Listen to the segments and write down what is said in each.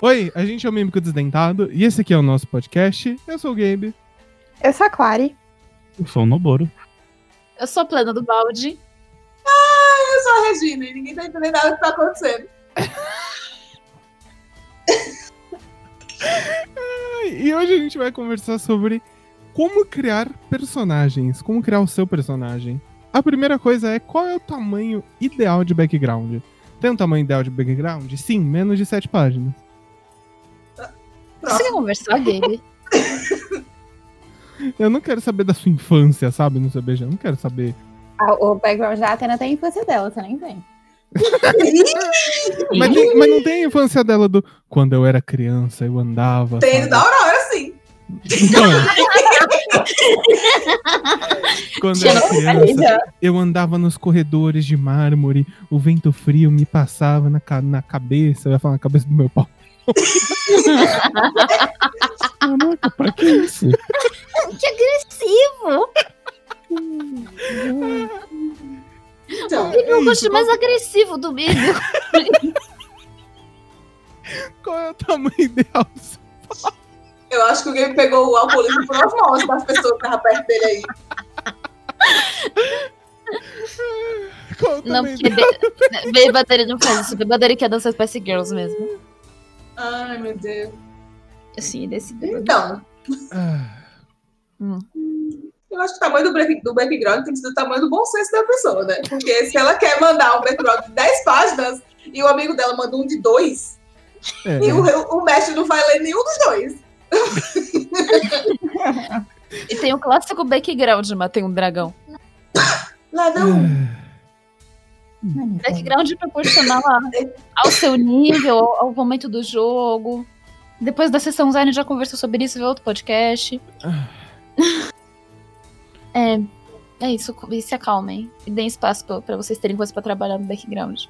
Oi, a gente é o Mímico Desdentado e esse aqui é o nosso podcast. Eu sou o Gabe. Eu sou a Clary. Eu sou o Noboro. Eu sou a plana do balde. Eu sou a Regina e ninguém tá entendendo nada do que tá acontecendo. E hoje a gente vai conversar sobre como criar personagens, como criar o seu personagem. A primeira coisa é qual é o tamanho ideal de background? Tem um tamanho ideal de background? Sim, menos de 7 páginas. Você quer conversar, Gabe? Eu não quero saber da sua infância, sabe, no seu BG. Eu não quero saber. Ah, o background da Atena tem a infância dela, você nem tem. Mas, tem- mas não tem a infância dela do. Quando eu era criança, eu andava. Tem sabe? da Aurora, sim. Então. Quando eu era criança, eu andava nos corredores de mármore, o vento frio me passava na, na cabeça, eu ia falar na cabeça do meu pau. Caraca, pra que isso? Que agressivo! Então, Ele é o É gosto mais agressivo do vídeo. Qual é o tamanho ideal? eu acho que o Game pegou o alcoolismo por osmose das pessoas que estavam perto dele aí. Qual é o Não, tamanho porque ideal? bebadeira não faz isso. Bebadeira quer dançar Spice Girls mesmo. Ai, meu Deus. Assim, desse. Então, Ah, eu acho que o tamanho do, break- do background tem que ser do tamanho do bom senso da pessoa, né? Porque se ela quer mandar um background de 10 páginas e o amigo dela manda um de 2, é. e o, o mestre não vai ler nenhum dos dois. E tem o clássico background, mas tem um dragão. Um. Background proporcional ao seu nível, ao, momento do jogo. Depois da sessão design já conversou sobre isso, vê outro podcast. É, é isso, e se acalmem. E deem espaço pra, pra vocês terem coisa pra trabalhar no background.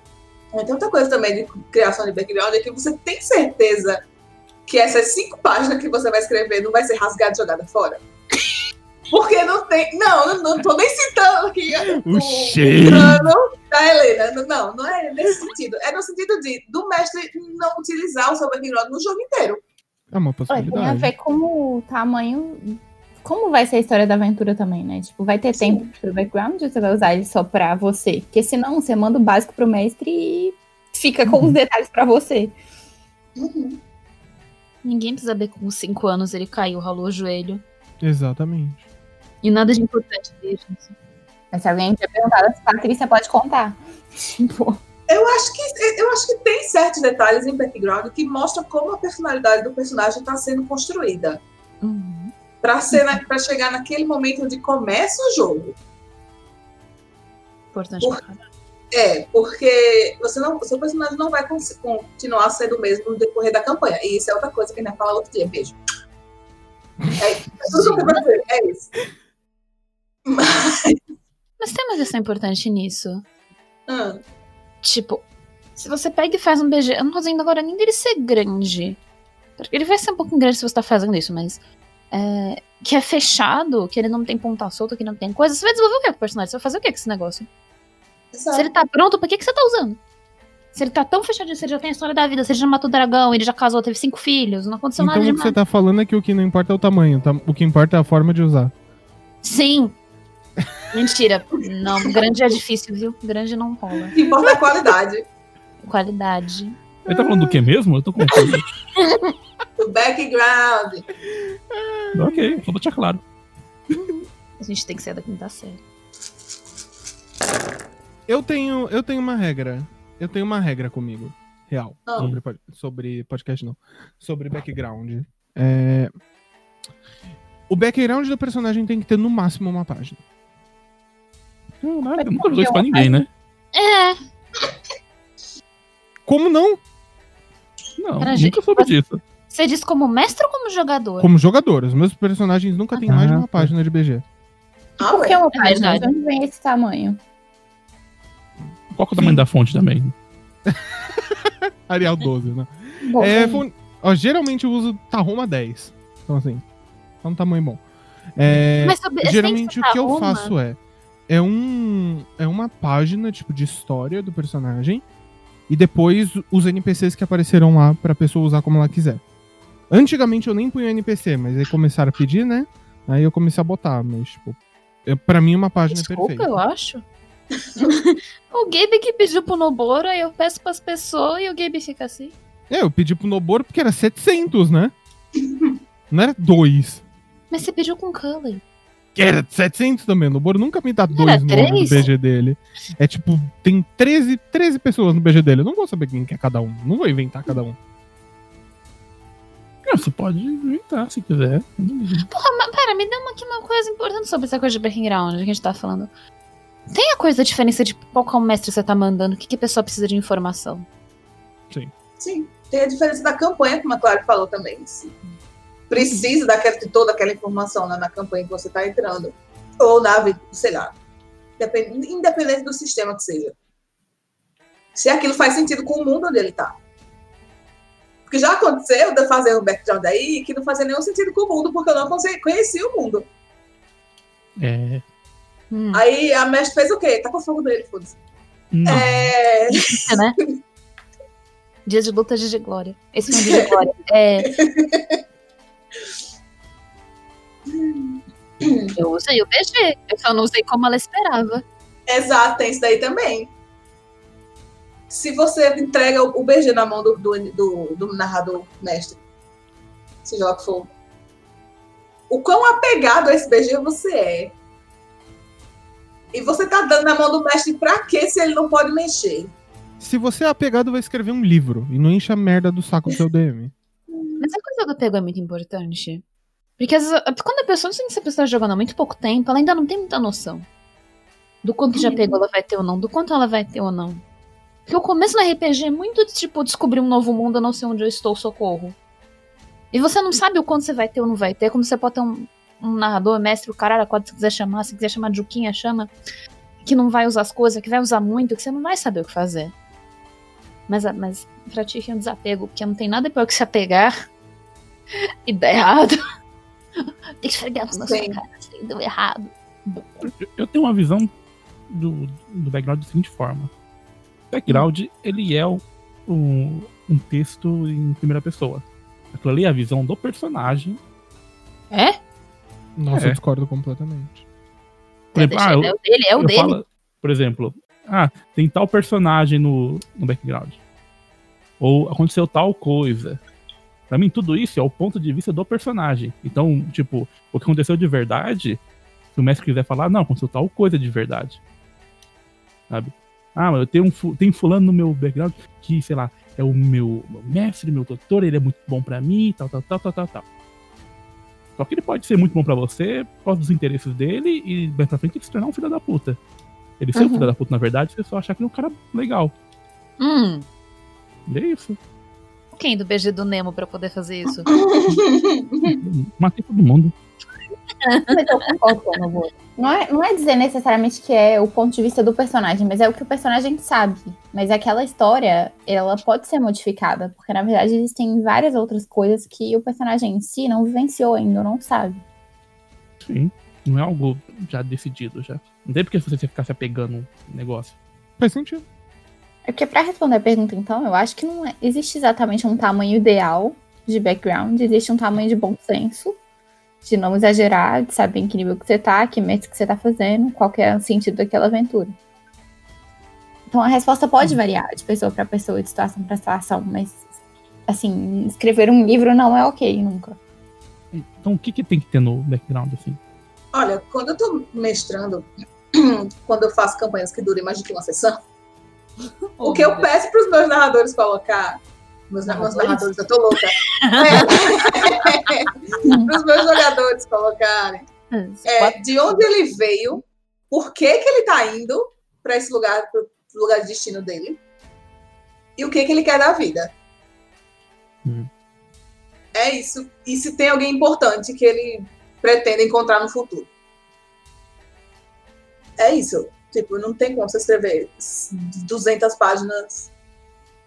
É, Tem outra coisa também de criação de background é que você tem certeza que essas cinco páginas que você vai escrever não vai ser rasgada e jogada fora? Porque não tem. Não, não, não tô nem citando aqui O cheiro. plano da Helena. Não, não é nesse sentido. É no sentido de do mestre não utilizar o seu background no jogo inteiro. É uma Olha, tem a possibilidade. ver com o tamanho. Como vai ser a história da aventura também, né? Tipo, vai ter Sim. tempo pro background ou você vai usar ele só pra você? Porque senão você manda o básico pro mestre e fica com os detalhes pra você. Ninguém precisa saber que com 5 anos ele caiu, ralou o joelho. Exatamente. E nada de importante dele. gente. Mas se alguém tiver perguntado, a Patrícia pode contar. Tipo, Eu acho que eu acho que tem certos detalhes em background que mostram como a personalidade do personagem está sendo construída. Uhum. Na- pra chegar naquele momento onde começa o jogo. Importante Por-. É, porque você não, seu personagem não vai continuar sendo o mesmo no decorrer da campanha. E isso é outra coisa que a gente vai falar outro dia. Beijo. É, isso. é. É isso. Mas, Mas tem uma questão importante nisso. ah, Tipo, se você pega e faz um BG, eu não tô dizendo agora nem dele ser grande. Porque ele vai ser um pouquinho grande se você tá fazendo isso, mas. é, que é fechado, que ele não tem ponta solta, que não tem coisa. Você vai desenvolver o que com o personagem? Você vai fazer o que com esse negócio? exato. Se ele tá pronto, pra que, que você tá usando? Se ele tá tão fechadinho, se ele já tem a história da vida, se ele já matou o dragão, ele já casou, teve cinco filhos, não aconteceu Então nada o que demais. você tá falando é que o que não importa é o tamanho, tá? o que importa é a forma de usar. Sim! Mentira. Não, grande é difícil, viu? Grande não rola. O que importa é a qualidade. Qualidade. Ele tá falando do que mesmo? Eu tô confuso. O background. ok, só pra deixar claro. A gente tem que sair da quinta série. Eu tenho, eu tenho uma regra. Eu tenho uma regra comigo. Real. Ah. Sobre, sobre podcast, não. Sobre background. É, O background do personagem tem que ter no máximo uma página. Não, nada, eu nunca avisou isso pra ninguém, né? É, Como não? Não, nunca gente, soube disso. você diz como mestre ou como jogador? Como jogador. Os meus personagens nunca têm mais de Ah, uma tá. página de BG. Ah, por que ué. uma é página? verdade. De onde vem esse tamanho? Qual que é o tamanho da fonte também? Arial 12, né? Bom, É, é, ó, geralmente eu uso Tahoma 10. Então, assim, é um tamanho bom. É, geralmente o que eu faço é. É, um, é uma página, tipo, de história do personagem. e depois os NPCs que apareceram lá pra pessoa usar como ela quiser. Antigamente eu nem punha NPC, mas aí começaram a pedir, né? Aí eu comecei a botar, mas tipo, é, pra mim uma página é Desculpa, perfeita. eu acho. o Gabe que pediu pro Noboro, aí eu peço pras pessoas e o Gabe fica assim. É, eu pedi pro Noboro porque era 700, né? Não era 2. Mas você pediu com Cullen. Que era 700 também. O Noboro nunca me dá Não dois nomes no três? BG dele. É tipo, tem 13, 13 pessoas no BG dele. Eu não vou saber quem que é cada um. Não vou inventar cada um. Você pode inventar se quiser. Porra, mas pera, me dá uma, aqui uma coisa importante sobre essa coisa de background que a gente tá falando. Tem a coisa da diferença de qual que é o mestre você tá mandando, o que, que a pessoa precisa de informação. Sim, tem a diferença da campanha, como a Clara falou também. Se precisa daquela, de toda aquela informação né, na campanha que você está entrando. Ou na, sei lá, depend- independente do sistema que seja. Se aquilo faz sentido com o mundo onde ele está. Porque já aconteceu de fazer um background aí que não fazia nenhum sentido com o mundo, porque eu não conhe- conhecia o mundo. É. Hum, Aí a mestre fez o quê? Tá com fogo dele, foda-se. Não. É... né? Dias de luta, dias de glória. Esse foi um dia de glória. É. Eu usei o BG, eu só não usei como ela esperava. Exato, tem isso daí também. Se você entrega o BG na mão do, do, do- do narrador mestre, seja lá o que for, o quão apegado a esse BG você é. E você tá dando na mão do mestre pra quê se ele não pode mexer? Se você é apegado, vai escrever um livro. E não enche a merda do saco do seu DM. Mas a coisa do apego é muito importante. Porque às vezes, quando a pessoa, se a pessoa tá jogando há muito pouco tempo, ela ainda não tem muita noção do quanto de apego ela vai ter ou não, do quanto ela vai ter ou não. Porque o começo do RPG é muito tipo, descobrir um novo mundo, eu não sei onde eu estou, socorro. E você não sabe o quanto você vai ter ou não vai ter, como você pode ter um, um narrador, mestre, o caralho, quando você quiser chamar, se quiser chamar Juquinha, chama, que não vai usar as coisas, que vai usar muito, que você não vai saber o que fazer. Mas, a- mas pratique um desapego, porque não tem nada pior que se apegar e dar errado. tem que esfregar na sua cara, assim, deu errado. Eu- tenho uma visão do, do background da seguinte forma. O background, ele é o- um, um texto em primeira pessoa. Aquilo ali é a visão do personagem. É? Nossa, É. eu discordo completamente. Por É, exemplo, ah, eu- é o dele, é o dele. falo, por exemplo, ah, tem tal personagem no, no background. Ou aconteceu tal coisa. Pra mim, tudo isso é o ponto de vista do personagem. Então, tipo, o que aconteceu de verdade, se o mestre quiser falar, não, aconteceu tal coisa de verdade. Sabe? Ah, mas eu tenho um tem fulano no meu background que, sei lá, é o meu, meu mestre, meu doutor, ele é muito bom pra mim, tal, tal, tal, tal, tal, tal. Só que ele pode ser muito bom pra você por causa dos interesses dele e mais pra frente ele se tornar um filho da puta. Ele ser um Uhum. filho da puta, na verdade, você só achar que ele é um cara legal. Hum, E é isso. quem do BG do Nemo pra poder fazer isso? Matei todo mundo. Nobu. Não é, não é dizer necessariamente que é o ponto de vista do personagem, mas é o que o personagem sabe. Mas aquela história, ela pode ser modificada, porque na verdade existem várias outras coisas que o personagem em si não vivenciou ainda, não sabe. Sim. Não é algo já decidido já. Não tem porque você ficar se apegando no negócio. Faz sentido. É porque pra responder a pergunta, então, eu acho que não é- existe exatamente um tamanho ideal de background, existe um tamanho de bom senso, de não exagerar, de saber em que nível que você tá, que mestre que você tá fazendo, qual que é o sentido daquela aventura. Então a resposta pode variar de pessoa pra pessoa, de situação pra situação, mas assim, escrever um livro não é ok nunca. Então o que, que tem que ter no background, assim? Olha, quando eu tô mestrando, quando eu faço campanhas que durem mais do que uma sessão, o que eu peço para os meus narradores colocar, meus, na- meus Narradores? narradores, eu tô louca, para os meus jogadores colocarem, é, de onde ele veio, por que, que ele tá indo para esse lugar, pro lugar de destino dele, e o que, que ele quer da vida. Hum. É isso. E se tem alguém importante que ele pretende encontrar no futuro. É isso. Tipo, não tem como você escrever 200 páginas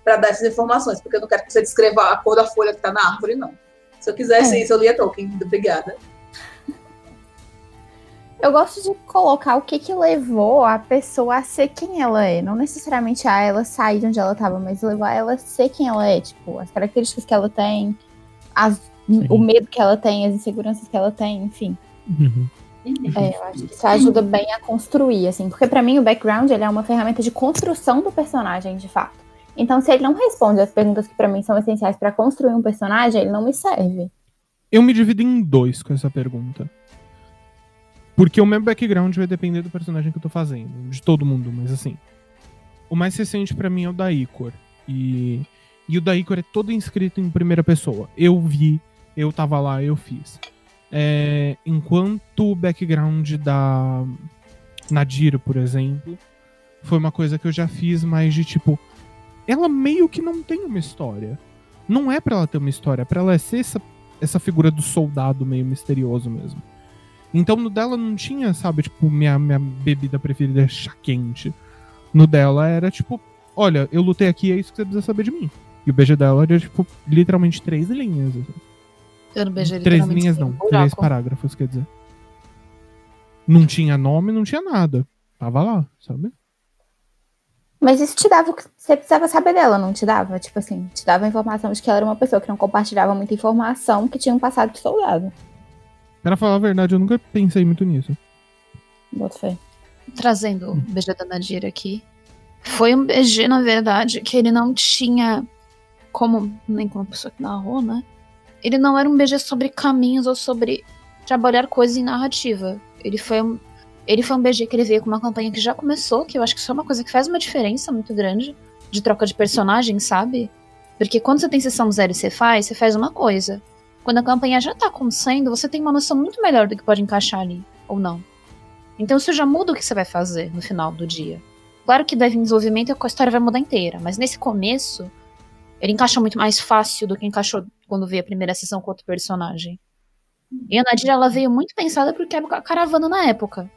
para dar essas informações, porque eu não quero que você descreva a cor da folha que tá na árvore, não. Se eu quisesse É. isso, eu lia Tolkien. Obrigada. Eu gosto de colocar o que que levou a pessoa a ser quem ela é. Não necessariamente a ela sair de onde ela tava, mas levar ela a ser quem ela é. Tipo, as características que ela tem, as- o medo que ela tem, as inseguranças que ela tem, enfim. Uhum. É, eu acho que isso ajuda bem a construir, assim. Porque pra mim o background ele é uma ferramenta de construção do personagem, de fato. Então, se ele não responde as perguntas que pra mim são essenciais pra construir um personagem, ele não me serve. Eu me divido em dois com essa pergunta. Porque o meu background vai depender do personagem que eu tô fazendo, de todo mundo, mas assim. O mais recente pra mim é o da Icor. E, e o da Icor é todo inscrito em primeira pessoa. Eu vi, eu tava lá, eu fiz. É, enquanto o background da Nadir, por exemplo, foi uma coisa que eu já fiz mais de tipo. Ela meio que não tem uma história. Não é pra ela ter uma história, é pra ela ser essa essa figura do soldado meio misterioso mesmo. Então no dela não tinha, sabe, tipo, minha, minha bebida preferida é chá quente. No dela era tipo, olha, eu lutei aqui, é isso que você precisa saber de mim. E o beijo dela era, tipo, literalmente três linhas. assim. Eu não beijei Três linhas não, um três parágrafos, quer dizer. Não tinha nome, não tinha nada. Tava lá, sabe? Mas isso te dava o que você precisava saber dela, não te dava? Tipo assim, te dava a informação de que ela era uma pessoa que não compartilhava muita informação, que tinha um passado de soldado. Pra falar a verdade, eu nunca pensei muito nisso. Boto fé. Trazendo o BG da Nadir aqui. Foi um BG, na verdade, que ele não tinha como, nem como a pessoa que narrou, né? Ele não era um BG sobre caminhos ou sobre trabalhar coisas em narrativa. Ele foi um, ele foi um BG que ele veio com uma campanha que já começou, que eu acho que isso é uma coisa que faz uma diferença muito grande de troca de personagem, sabe? Porque quando você tem sessão zero e você faz, você faz uma coisa. Quando a campanha já tá acontecendo, você tem uma noção muito melhor do que pode encaixar ali, ou não. Então isso já muda o que você vai fazer no final do dia. Claro que deve em desenvolvimento a história vai mudar inteira, mas nesse começo, ele encaixa muito mais fácil do que encaixou quando veio a primeira sessão com outro personagem. E a Nadir, ela veio muito pensada porque era a caravana na época.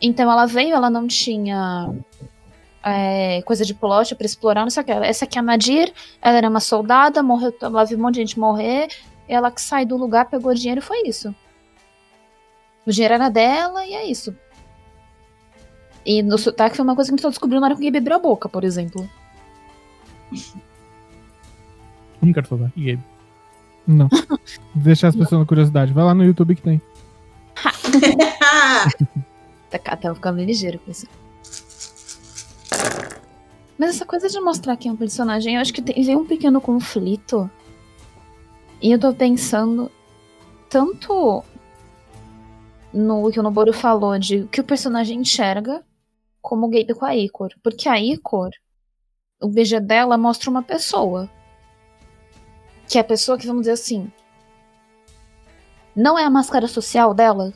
Então ela veio, ela não tinha é, coisa de plot pra explorar, não sei o que. Essa aqui é a Nadir, ela era uma soldada, morreu, ela viu um monte de gente morrer, ela que sai do lugar, pegou dinheiro e foi isso. O dinheiro era dela e é isso. E no sotaque foi uma coisa que a gente só descobriu na hora que alguém bebeu a boca, por exemplo. Não quero falar. E Gabe? Não. Deixar as pessoas na curiosidade. Vai lá no YouTube que tem. Tá, tá ficando ligeiro com isso. Mas essa coisa de mostrar que é um personagem, eu acho que tem, vem um pequeno conflito. E eu tô pensando tanto no que o Noboru falou de que o personagem enxerga, como o Gabe com a Icor. Porque a Icor, o BG dela mostra uma pessoa. Que é a pessoa que, vamos dizer assim, não é a máscara social dela,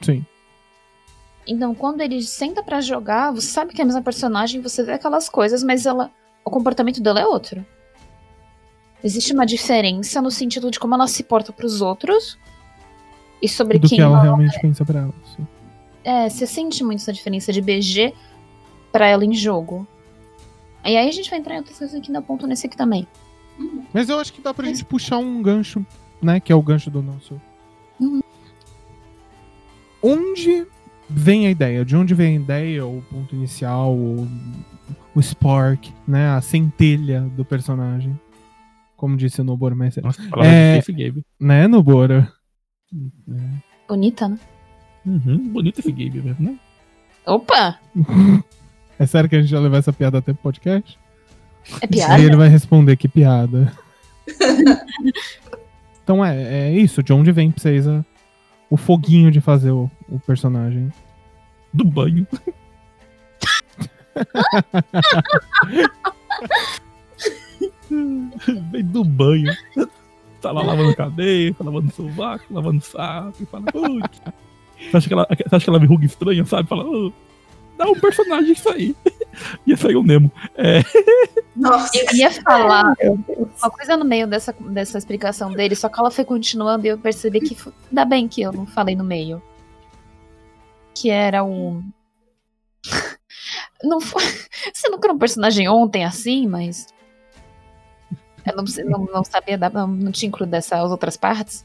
Sim. Então, quando ele senta pra jogar, você sabe que é a mesma personagem, você vê aquelas coisas, mas ela, o comportamento dela é outro. Existe uma diferença no sentido de como ela se porta pros outros e sobre Do quem que ela realmente pensa pra ela. sim. é, você sente muito essa diferença de BG pra ela em jogo. E aí a gente vai entrar em outras coisas que dá ponto nesse aqui também. Mas eu acho que dá pra gente puxar um gancho, né? Que é o gancho do nosso. Uhum. Onde vem a ideia? De onde vem a ideia, o ponto inicial, o, o spark, né? A centelha do personagem. Como disse o Noboro mais cedo. Nossa, palavra É. difícil, Gabe. Né, Noboro? Bonita, né? Uhum, bonito esse Gabe mesmo, né? Opa! É sério que a gente vai levar essa piada até pro podcast? É Aí piada? ele vai responder que piada. então é, é isso, de onde vem pra vocês a- o foguinho de fazer o, o personagem. Do banho. Vem do banho. Tá lá lavando cadeia, tá lavando sovaco, lavando saco, e fala, putz. Você acha que ela, você acha que ela me ruga estranha, sabe? Fala, "Ô, dá um personagem isso aí. Ia sair o Nemo. É, Nossa. Eu ia falar Deus. uma coisa no meio dessa, dessa explicação dele, só que ela foi continuando e eu percebi que. Ainda bem que eu não falei no meio. Que era o. Não foi. Você não criou um personagem ontem assim, mas. Eu não, não, não sabia, dar- não, não tinha incluído essas outras partes.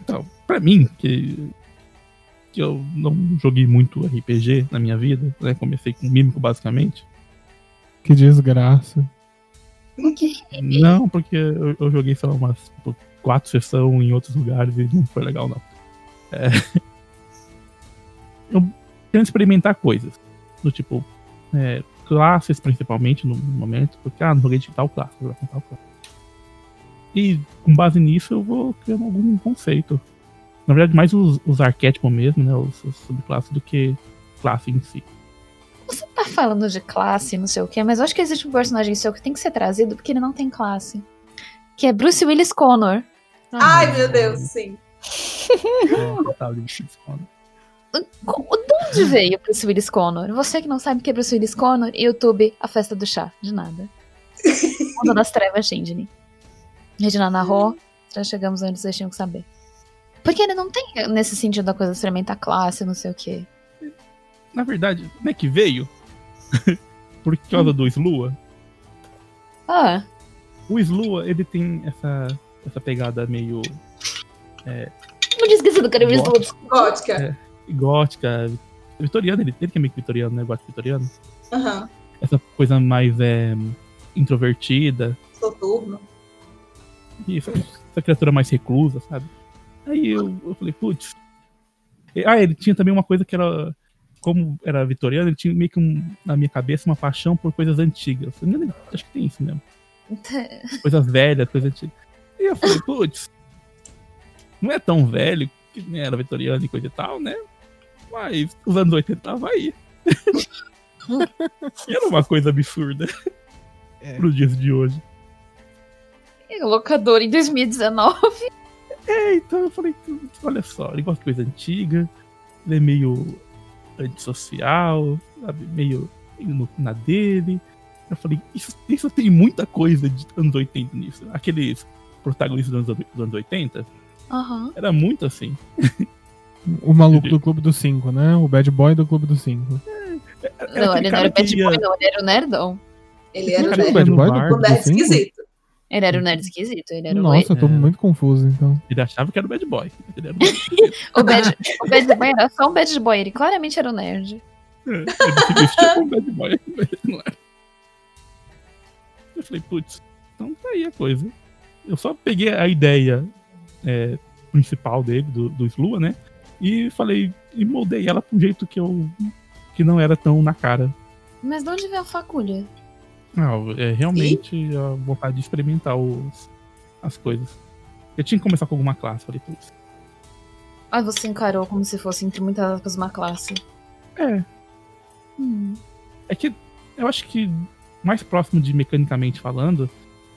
então, pra mim, que, que eu não joguei muito RPG na minha vida, né? Comecei com mímico basicamente. Que desgraça. Não, porque eu, eu joguei, sei lá, umas tipo, quatro sessões em outros lugares e não foi legal, não. É... Eu quero experimentar coisas. Do tipo, é, classes principalmente no momento, porque, ah, não joguei de tal classe, vou jogar tal classe. E com base nisso eu vou criando algum conceito. Na verdade, mais os, os arquétipos mesmo, né? Os, os subclasses do que classe em si. Você tá falando de classe, não sei o quê, mas eu acho que existe um personagem seu que tem que ser trazido porque ele não tem classe. Que é Bruce Willis Connor. Ai, meu Deus, sim. Tá, De onde veio Bruce Willis Connor? Você que não sabe o que é Bruce Willis Connor, YouTube, a festa do chá. De nada. Mundo das trevas, Shinji. Regina narrou, já chegamos onde vocês tinham que saber. Porque ele não tem nesse sentido da coisa de experimentar classe, não sei o quê. Na verdade, como é que veio? Por causa do Slua. Ah, O Slua, ele tem essa, essa pegada meio não tinha esquecido que era o Willis Gosto. Connor. Gótica. gótica, vitoriana, ele, ele que é meio que vitoriano, né? Gótico vitoriano. Aham. Essa coisa mais é, introvertida. Soturno. Essa, essa criatura mais reclusa, sabe? Aí eu, eu falei, putz. Ah, ele tinha também uma coisa que era. Como era vitoriano, ele tinha meio que um, na minha cabeça uma paixão por coisas antigas. Eu nem- Acho que tem isso mesmo. Coisas velhas, coisas antigas. E eu falei, putz. Não é tão velho, que nem era vitoriano e coisa e tal, né? Mas os anos 80 tava aí. E era uma coisa absurda É. pros dias de hoje. E o locador em 2019. É, então eu falei, olha só, ele gosta de coisa antiga, ele é meio antissocial, sabe, meio, meio no- na dele. Eu falei, isso, isso tem muita coisa de anos 80 nisso. Aqueles protagonistas dos anos, dos anos 80, Aham. era muito assim. O maluco do Clube dos Cinco, né? O bad boy do Clube dos Cinco. Era Não, aquele ele não era bad ia- boy, não. Ele era o nerdão. Ele era o Cara, o nerd, bad boy do bar. o Clube nerd dos Cinco? esquisito. Ele era o nerd esquisito. Ele era Nossa, eu tô É. muito confuso, então. Ele achava que era o bad boy. Ele era o bad boy. o, o, bad, o bad boy era só um bad boy. Ele claramente era o nerd. Ele se vestia como bad boy, mas não era. Eu falei, putz, então tá aí a coisa. Eu só peguei a ideia é, principal dele, do, do Slua, né? E falei, e moldei ela pro jeito que eu. que não era tão na cara. Mas de onde veio a fagulha? Não, é realmente a vontade de experimentar os, as coisas. Eu tinha que começar com alguma classe, falei, putz. Ai, você encarou como se fosse, entre muitas aspas, uma classe. É, Hum. É que eu acho que mais próximo de mecanicamente falando,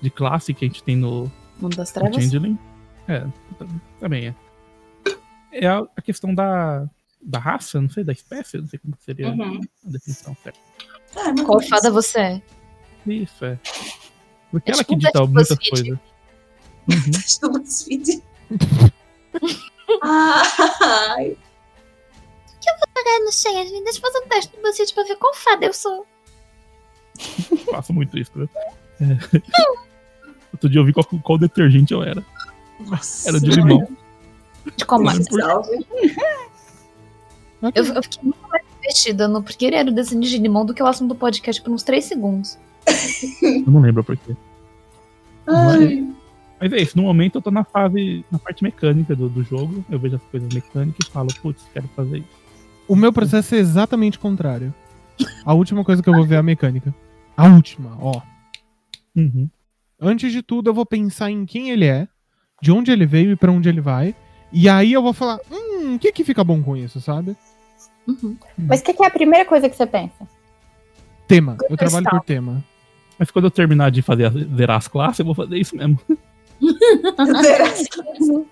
de classe que a gente tem no, Mundo das trevas? Changeling. É, tam- também é. É a, a questão da, da raça, não sei, da espécie, não sei como seria Uhum. a definição certa. Ah, mais ou Qual fada você é? Isso, é. Porque ela que dita teste muitas coisas. Uhum. Do BuzzFeed. Ai, Ah, não sei, a gente deixa eu fazer um teste do BuzzFeed pra ver qual fada eu sou. Faço muito isso, viu? É. Outro dia eu vi qual, qual detergente eu era. nossa. Era de limão. De. Ok. Eu, eu fiquei muito mais investida no porque ele era o desenho de limão do que o assunto do podcast por uns 3 segundos. Eu não lembro por quê. Ai, Mas é isso, no momento eu tô na fase, na parte mecânica do, do jogo. Eu vejo as coisas mecânicas e falo, putz, quero fazer isso. O meu processo é exatamente o contrário. A última coisa que eu vou ver é a mecânica. A última, ó. Uhum. Antes de tudo, eu vou pensar em quem ele é, de onde ele veio e pra onde ele vai. E aí eu vou falar, hum, o que que fica bom com isso, sabe? Uhum. Mas o que, que é a primeira coisa que você pensa? Tema. Eu trabalho Cristal. por tema. Mas quando eu terminar de fazer as- zerar as classes, eu vou fazer isso mesmo.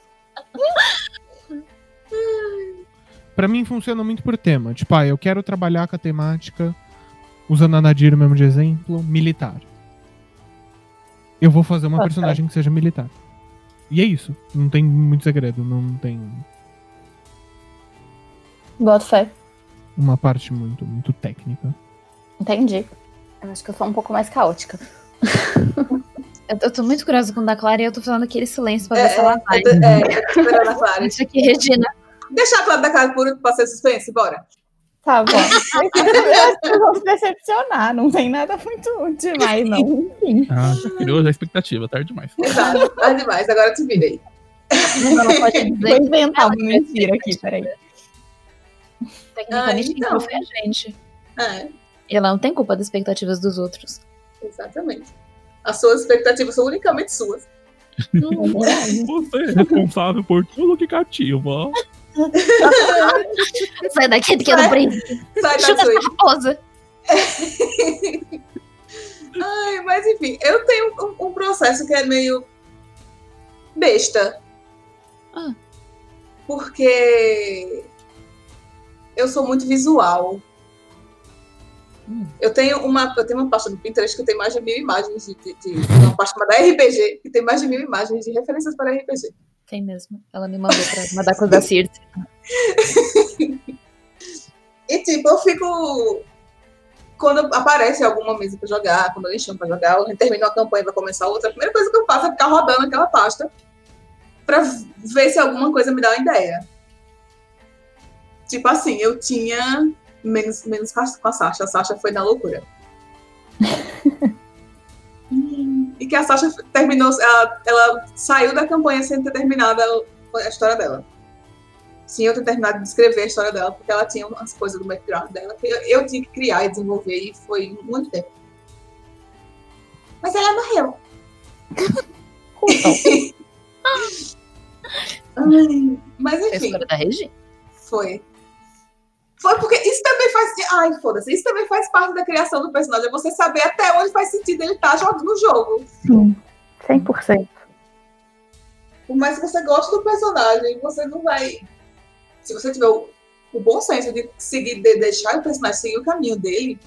Pra mim funciona muito por tema. Tipo, ah, eu quero trabalhar com a temática, usando a Nadir mesmo de exemplo, militar. Eu vou fazer uma Ok. personagem que seja militar. E é isso. Não tem muito segredo. Não tem Boto fé. uma parte muito, muito técnica. Entendi. Eu acho que eu sou um pouco mais caótica. Eu, eu tô muito curiosa com o da Clara e eu tô fazendo aquele silêncio pra ver É, se ela é, vai. é, eu tô esperando a Clara. Isso aqui, Regina. Deixa a Clara da casa por pra ser suspense, bora. Tá bom. Eu vão se decepcionar. Não tem nada muito demais, não. Enfim. Ah, já criou já a expectativa, tarde demais. Exato. Tá demais, agora te virei. Ela não pode Vou dizer. inventar uma mentira aqui, peraí. Tecnicamente, Ah, então. foi a gente. É, ela não tem culpa das expectativas dos outros. exatamente. As suas expectativas são unicamente suas. Você é responsável por tudo que cativa. Sai daqui, pequeno príncipe. Sai da Chuta sua essa raposa. Ai, mas enfim, eu tenho um, um processo que é meio besta. Ah. Porque eu sou muito visual. Hum. Eu tenho uma, eu tenho uma pasta no Pinterest que tem mais de mil imagens de, de, de- uma pasta chamada RPG que tem mais de mil imagens de referências para RPG. Tem mesmo. Ela me mandou pra mandar coisa da Circe. E tipo, eu fico. Quando aparece alguma mesa pra jogar, quando eles chamam pra jogar, eu termino uma campanha pra começar outra, a primeira coisa que eu faço é ficar rodando aquela pasta pra ver se alguma coisa me dá uma ideia. Tipo assim, eu tinha menos, menos com a com a Sasha. A Sasha foi na loucura. e que a Sasha terminou, ela, ela saiu da campanha sem ter terminado a, a história dela sem eu ter terminado de escrever a história dela, porque ela tinha umas coisas do background dela que eu, eu tinha que criar e desenvolver, e foi muito tempo. Mas ela morreu. Ai, mas É a enfim, história da Regina. foi. Foi porque isso também faz. Ai, foda-se. Isso também faz parte da criação do personagem. É você saber até onde faz sentido ele estar jogando no jogo. Sim, 100%. Por mais que você goste do personagem, você não vai. Se você tiver o, o bom senso de seguir, de deixar o personagem seguir o caminho dele,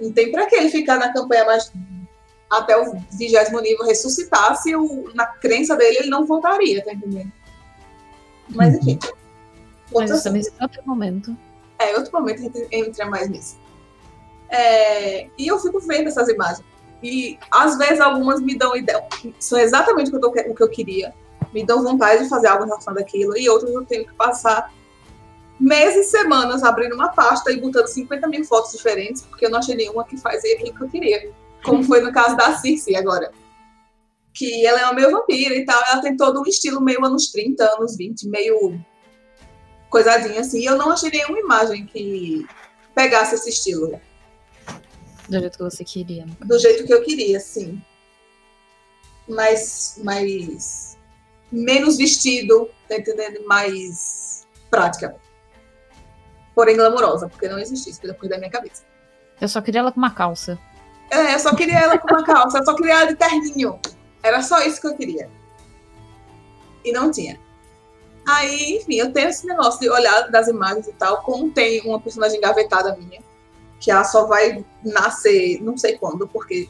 não tem pra que ele ficar na campanha mais até o vigésimo nível ressuscitar se o, na crença dele ele não voltaria, tá entendendo? Mas enfim. Mas Outro isso também é outro momento. é, outro momento a gente entra mais nisso. É, e eu fico vendo essas imagens. E às vezes algumas me dão ideia, são exatamente o que eu, tô- o que eu queria. Me dão vontade de fazer algo em relação daquilo. E outras eu tenho que passar meses, semanas abrindo uma pasta e botando 50 mil fotos diferentes, porque eu não achei nenhuma que fazia aquilo que eu queria. Como foi no caso da Circe agora. Que ela é uma meio vampira e tal. Ela tem todo um estilo meio anos 30, anos 20, meio coisadinha assim. E eu não achei nenhuma imagem que pegasse esse estilo Do jeito que você queria. do jeito que eu queria, sim. Mas, mais menos vestido, tá entendendo? Mais prática. Porém glamourosa, porque não existe isso, pela coisa da minha cabeça. Eu só queria ela com uma calça. É, eu só queria ela com uma calça, eu só queria ela de terninho. Era só isso que eu queria. E não tinha. Aí, enfim, eu tenho esse negócio de olhar das imagens e tal, como tem uma personagem engavetada minha, que ela só vai nascer não sei quando, porque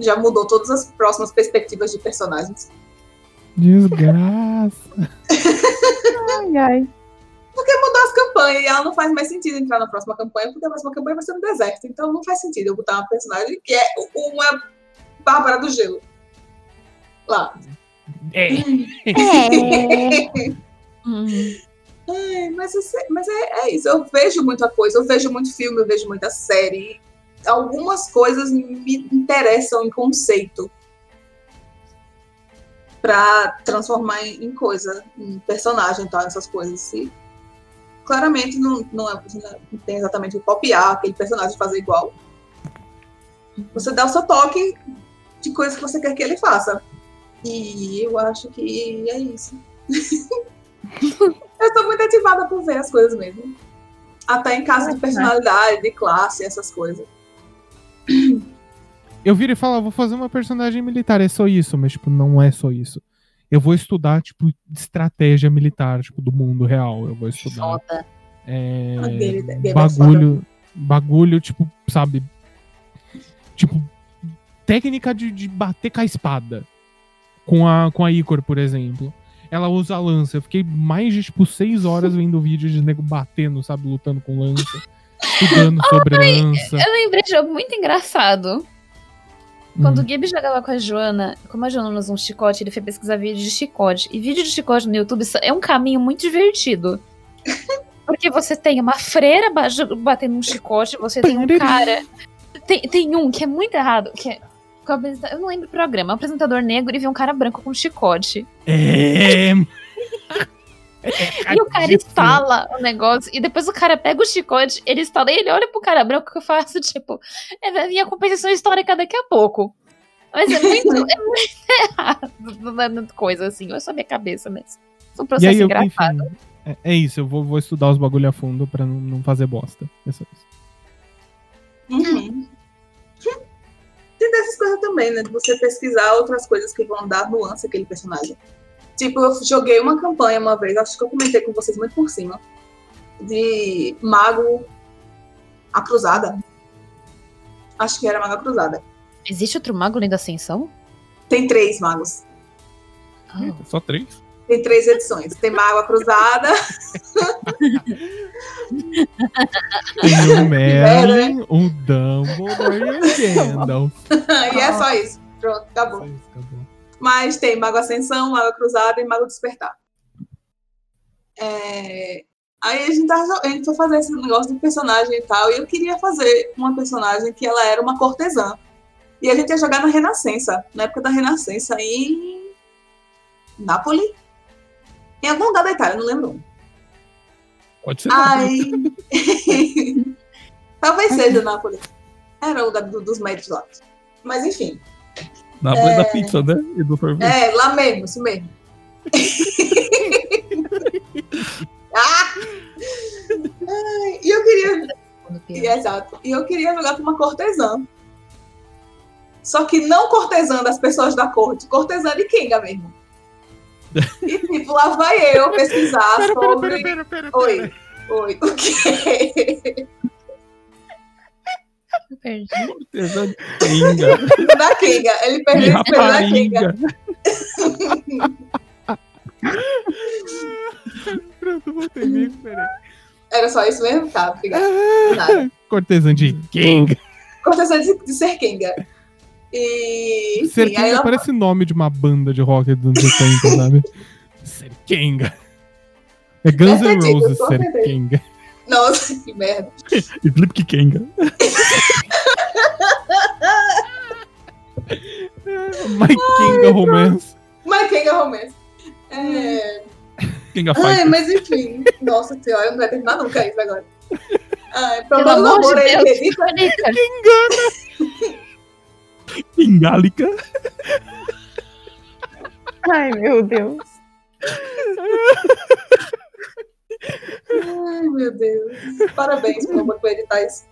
já mudou todas as próximas perspectivas de personagens. Desgraça. Ai, ai. Porque mudou as campanhas e ela não faz mais sentido entrar na próxima campanha, porque a próxima campanha vai ser no deserto. Então não faz sentido eu botar uma personagem que é uma Bárbara do Gelo. Lá. É. É. Uhum. É, mas, mas é, é isso. Eu vejo muita coisa, eu vejo muito filme, eu vejo muita série. Algumas coisas me interessam em conceito pra transformar em, coisa, em personagem e tal, essas coisas. E claramente não, não, é, não tem exatamente o copiar aquele personagem fazer igual. Você dá o seu toque de coisas que você quer que ele faça. E eu acho que é isso. Eu sou muito ativada por ver as coisas mesmo. Até em caso de personalidade, de classe, essas coisas. Eu viro e falo, ah, vou fazer uma personagem militar, é só isso, mas tipo, não é só isso. Eu vou estudar, tipo, estratégia militar, tipo, do mundo real. Eu vou estudar. Foda. É, Ah, é bagulho, bagulho, tipo, sabe? Tipo, técnica de, de bater com a espada. Com a, com a Icor, por exemplo. Ela usa a lança. Eu fiquei mais de, tipo, seis horas vendo vídeo de nego batendo, sabe? Lutando com lança. Estudando sobre lança. Eu lembrei de algo muito engraçado. Quando Hum. o Gabe jogava com a Joana, como a Joana usa um chicote, ele foi pesquisar vídeo de chicote. E vídeo de chicote no YouTube é um caminho muito divertido. Porque você tem uma freira ba- batendo um chicote, você tem um cara. Tem, tem um que é muito errado, que é. Que o apresenta- Eu não lembro o programa. É um apresentador negro e vê um cara branco com chicote. É. E o cara instala o negócio, e depois o cara pega o chicote, ele instala e ele olha pro cara branco que eu faço, tipo, é, vai vir a compensação histórica daqui a pouco. Mas é muito, é muito errado, coisa assim, é só minha cabeça mesmo. É um processo aí, eu, engraçado. enfim, é, é isso, eu vou, vou estudar os bagulho a fundo pra não, não fazer bosta. É só isso. Uhum. Coisas também, né? De você pesquisar outras coisas que vão dar nuance àquele personagem. Tipo, eu joguei uma campanha uma vez, acho que eu comentei com vocês muito por cima, de Mago a Cruzada. Acho que era Mago a Cruzada. Existe outro mago além da Ascensão? Tem três magos. Ah, Só três. Tem três edições. Tem Mago a Cruzada, Tem um Merda, Merlin, um Dumbledore e um Gandalf. e é só isso. Pronto, acabou. Isso, acabou. Mas tem Mago Ascensão, Mago Cruzada e Mago Despertar. É, Aí a gente, tava, jo- a gente foi fazer esse negócio de personagem e tal, e eu queria fazer uma personagem que ela era uma cortesã. E a gente ia jogar na Renascença, na época da Renascença, em Nápoles. Em algum lugar da Itália, não lembro. Pode ser. Aí. Talvez seja Nápoles. Era o lugar do- dos médicos lá. Mas enfim. Na é... da pizza, né? E do sorvete. É, lá mesmo, isso mesmo. ah! Ai, e eu queria. e-. Exato. E eu queria jogar com uma cortesã. Só que não cortesã das pessoas da corte, cortesã de Kinga mesmo. E tipo, lá vai eu pesquisar Pera, sobre. pera, pera, pera, Oi, pera. oi, o quê? Perdi. Artesã de Kinga. da Kinga. Ele perdeu esse peso da Kinga. Pronto, voltei me peraí. Era só isso mesmo? Tá, obrigada. Nada. Cortesã de King. Cortesã de, de ser Kinga. E. Enfim, Ser aí King ela parece nome de uma banda de rock dos anos 80, sabe? Ser King. É Guns N' Roses, com Ser certeza. King. Nossa, que merda. E Flip Kinga. My King Romance. Mas Kinga Romance. É... Kinga Ai, mas enfim. Nossa senhora, eu não vai terminar nunca isso agora. Ai, Pelo amor de aí, Deus? Mônica. Kingálica. Ai, meu Deus. Ai, meu Deus. Parabéns, meu amor, por editar isso.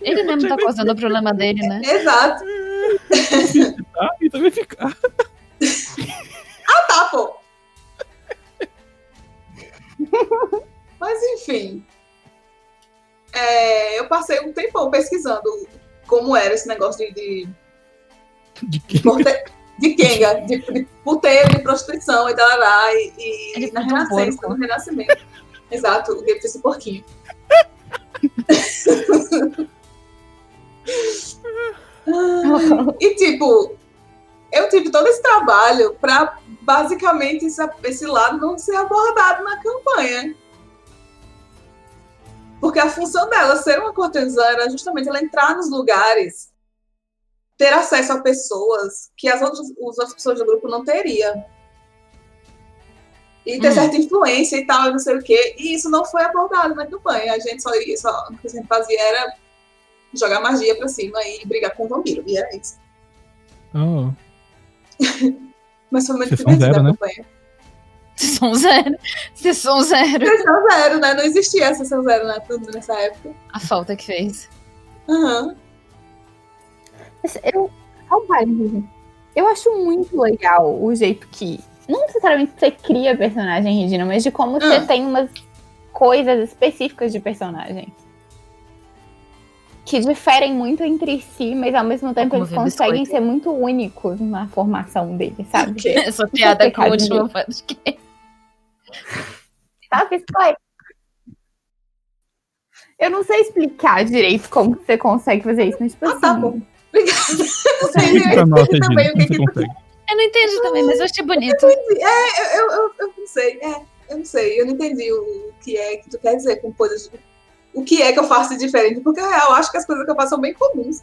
Ele mesmo tá causando o problema dele, né? Exato. Ah, e também ficar. Ah, tá, pô. Mas enfim. É, eu passei um tempão pesquisando como era esse negócio de, de, De corte- de Kenga, de, de puteiro, de prostituição e tal, e, e Ele na um Renascença, porco. no Renascimento. Exato, o Gabe fez esse porquinho. E tipo, eu tive todo esse trabalho para basicamente esse, esse lado não ser abordado na campanha. Porque a função dela ser uma cortesã era justamente ela entrar nos lugares, ter acesso a pessoas que as outras, as outras pessoas do grupo não teriam. E ter Hum. certa influência e tal, e não sei o quê. E isso não foi abordado na campanha. A gente só, ia- só o que a gente fazia era jogar magia pra cima e brigar com o vampiro. E era isso. Oh. Mas foi muito zero, a né? campanha. Sessão zero. Sessão zero. Sessão zero, né? Não existia sessão zero né, nessa época. A falta que fez. Aham. Mas Eu, parênteses. eu acho muito legal o jeito que. Não necessariamente você cria personagem, Regina, mas de como você Ah. tem umas coisas específicas de personagem. Que diferem muito entre si, mas ao mesmo tempo como eles conseguem biscoito. ser muito únicos na formação deles, sabe? Essa piada com o último podcast. Sky? Eu não sei explicar direito como você consegue fazer isso, mas tipo Ah, assim. tá bom. Pra eu nós, entendi Regina, também o como que você que consegue. Eu não entendi também, mas eu achei bonito. É, eu, eu, eu, eu não sei, é, eu não sei, eu não entendi o que é que tu quer dizer com coisas. O que é que eu faço de diferente? Porque eu acho que as coisas que eu faço são bem comuns.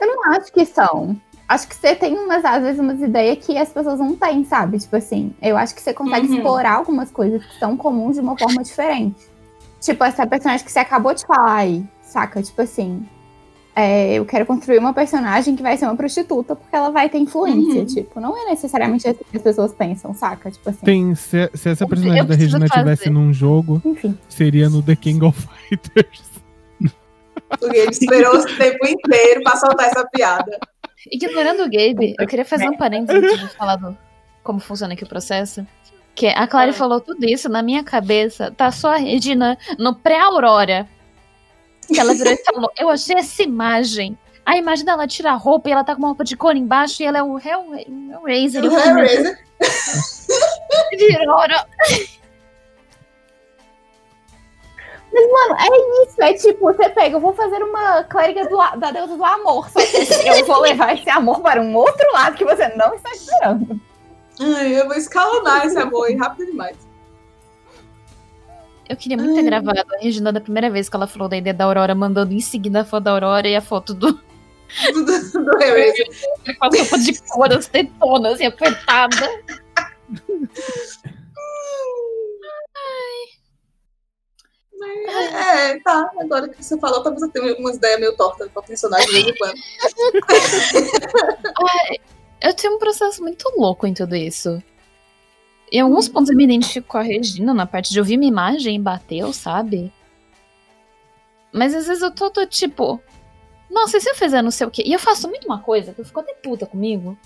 Eu não acho que são. Acho que você tem umas, às vezes, umas ideias que as pessoas não têm, sabe? Tipo assim, eu acho que você consegue Uhum. explorar algumas coisas que são comuns de uma forma diferente. Tipo, essa personagem que você acabou de falar aí, saca? Tipo assim, é, eu quero construir uma personagem que vai ser uma prostituta porque ela vai ter influência. Uhum. Tipo, não é necessariamente assim que as pessoas pensam, saca? Tipo assim, Tem, se, se essa Eu personagem da Regina tivesse fazer. num jogo, enfim. seria no The King of Fighters. Porque ele esperou o tempo inteiro pra soltar essa piada. Ignorando o Gabe, eu queria fazer um parênteses antes de falar do como funciona aqui o processo. Que a Clary Ah. falou tudo isso, na minha cabeça, tá só a Regina no pré-aurora. Que ela virou e falou, eu achei essa imagem. A imagem dela tira a roupa e ela tá com uma roupa de cor embaixo e ela é o Hell, Hellraiser. O Hellraiser. Virou, Mano, é isso. É tipo, você pega, eu vou fazer uma clériga do da deusa do amor. Só que eu vou levar esse amor para um outro lado que você não está esperando. Ai, eu vou escalonar esse amor aí rápido demais. Eu queria muito ter Ai. gravado a Regina da primeira vez que ela falou da ideia da Aurora, mandando em seguida a foto da Aurora e a foto do Do, do, do Hellraiser. com a roupa de cor, as tetonas e apertada. É, tá. Agora que você falou, talvez eu tenha umas ideias meio tortas pra personagem de vez em quando. Eu tenho um processo muito louco em tudo isso. Em alguns pontos eu me identifico com a Regina, na parte de ouvir minha imagem e bateu, sabe? Mas às vezes eu tô, tô tipo. Nossa, e se eu fizer não sei o quê? E eu faço muito uma coisa que eu fico até puta comigo.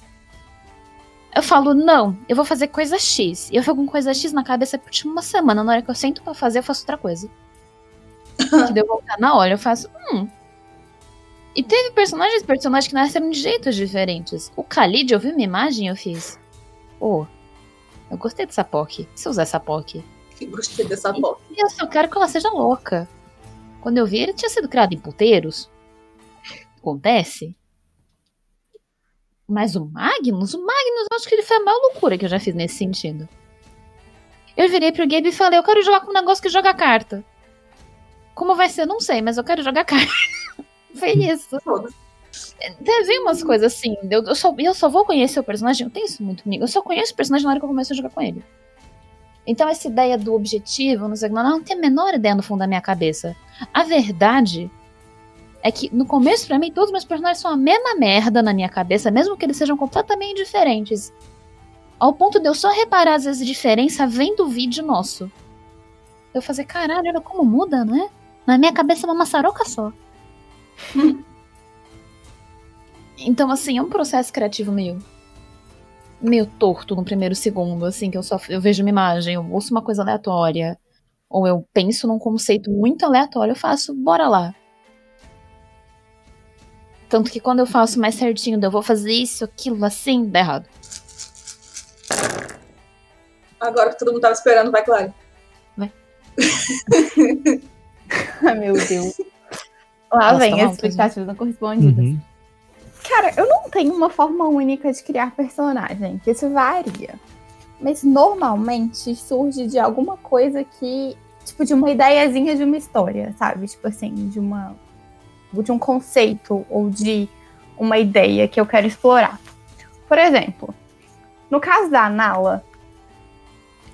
Eu falo, não, eu vou fazer coisa X. E eu fico com coisa X na cabeça por tipo uma semana. Na hora que eu sento pra fazer, eu faço outra coisa. Que deu voltar na hora, eu faço, hum. E teve personagens personagens que nasceram de jeitos diferentes. O Khalid, eu vi uma imagem e eu fiz. Oh, eu gostei dessa POC. Se eu usar essa POC. Que gostei dessa foto. E eu só quero que ela seja louca. Quando eu vi, ele tinha sido criado em puteiros. Acontece. Mas o Magnus, o Magnus, eu acho que ele foi a maior loucura que eu já fiz nesse sentido. Eu virei pro Gabe e falei, eu quero jogar com um negócio que joga carta. Como vai ser, não sei, mas eu quero jogar carta. foi isso. Teve umas coisas assim, eu, eu, só, eu só vou conhecer o personagem, eu tenho isso muito comigo, eu só conheço o personagem na hora que eu começo a jogar com ele. Então essa ideia do objetivo, não sei o que, não, tem a menor ideia no fundo da minha cabeça. A verdade é que no começo, pra mim, todos os meus personagens são a mesma merda na minha cabeça, mesmo que eles sejam completamente diferentes. Ao ponto de eu só reparar às vezes a diferença vendo o vídeo nosso. Eu fazer, caralho, olha como muda, né? Na minha cabeça é uma maçaroca só. Então, assim, é um processo criativo meio. meio torto no primeiro segundo, assim, que eu só eu vejo uma imagem, eu ouço uma coisa aleatória, ou eu penso num conceito muito aleatório, eu faço, bora lá. Tanto que quando eu faço mais certinho, eu vou fazer isso, aquilo, assim, dá errado. Agora que todo mundo tava esperando, vai, Claro. Ai, meu Deus. Lá Elas vem as altas, né? expectativas não correspondidas. Uhum. Cara, eu não tenho uma forma única de criar personagem, que isso varia. Mas normalmente surge de alguma coisa que. Tipo, de uma ideiazinha de uma história, sabe? Tipo assim, de uma. De um conceito ou de uma ideia que eu quero explorar. Por exemplo, no caso da Nala,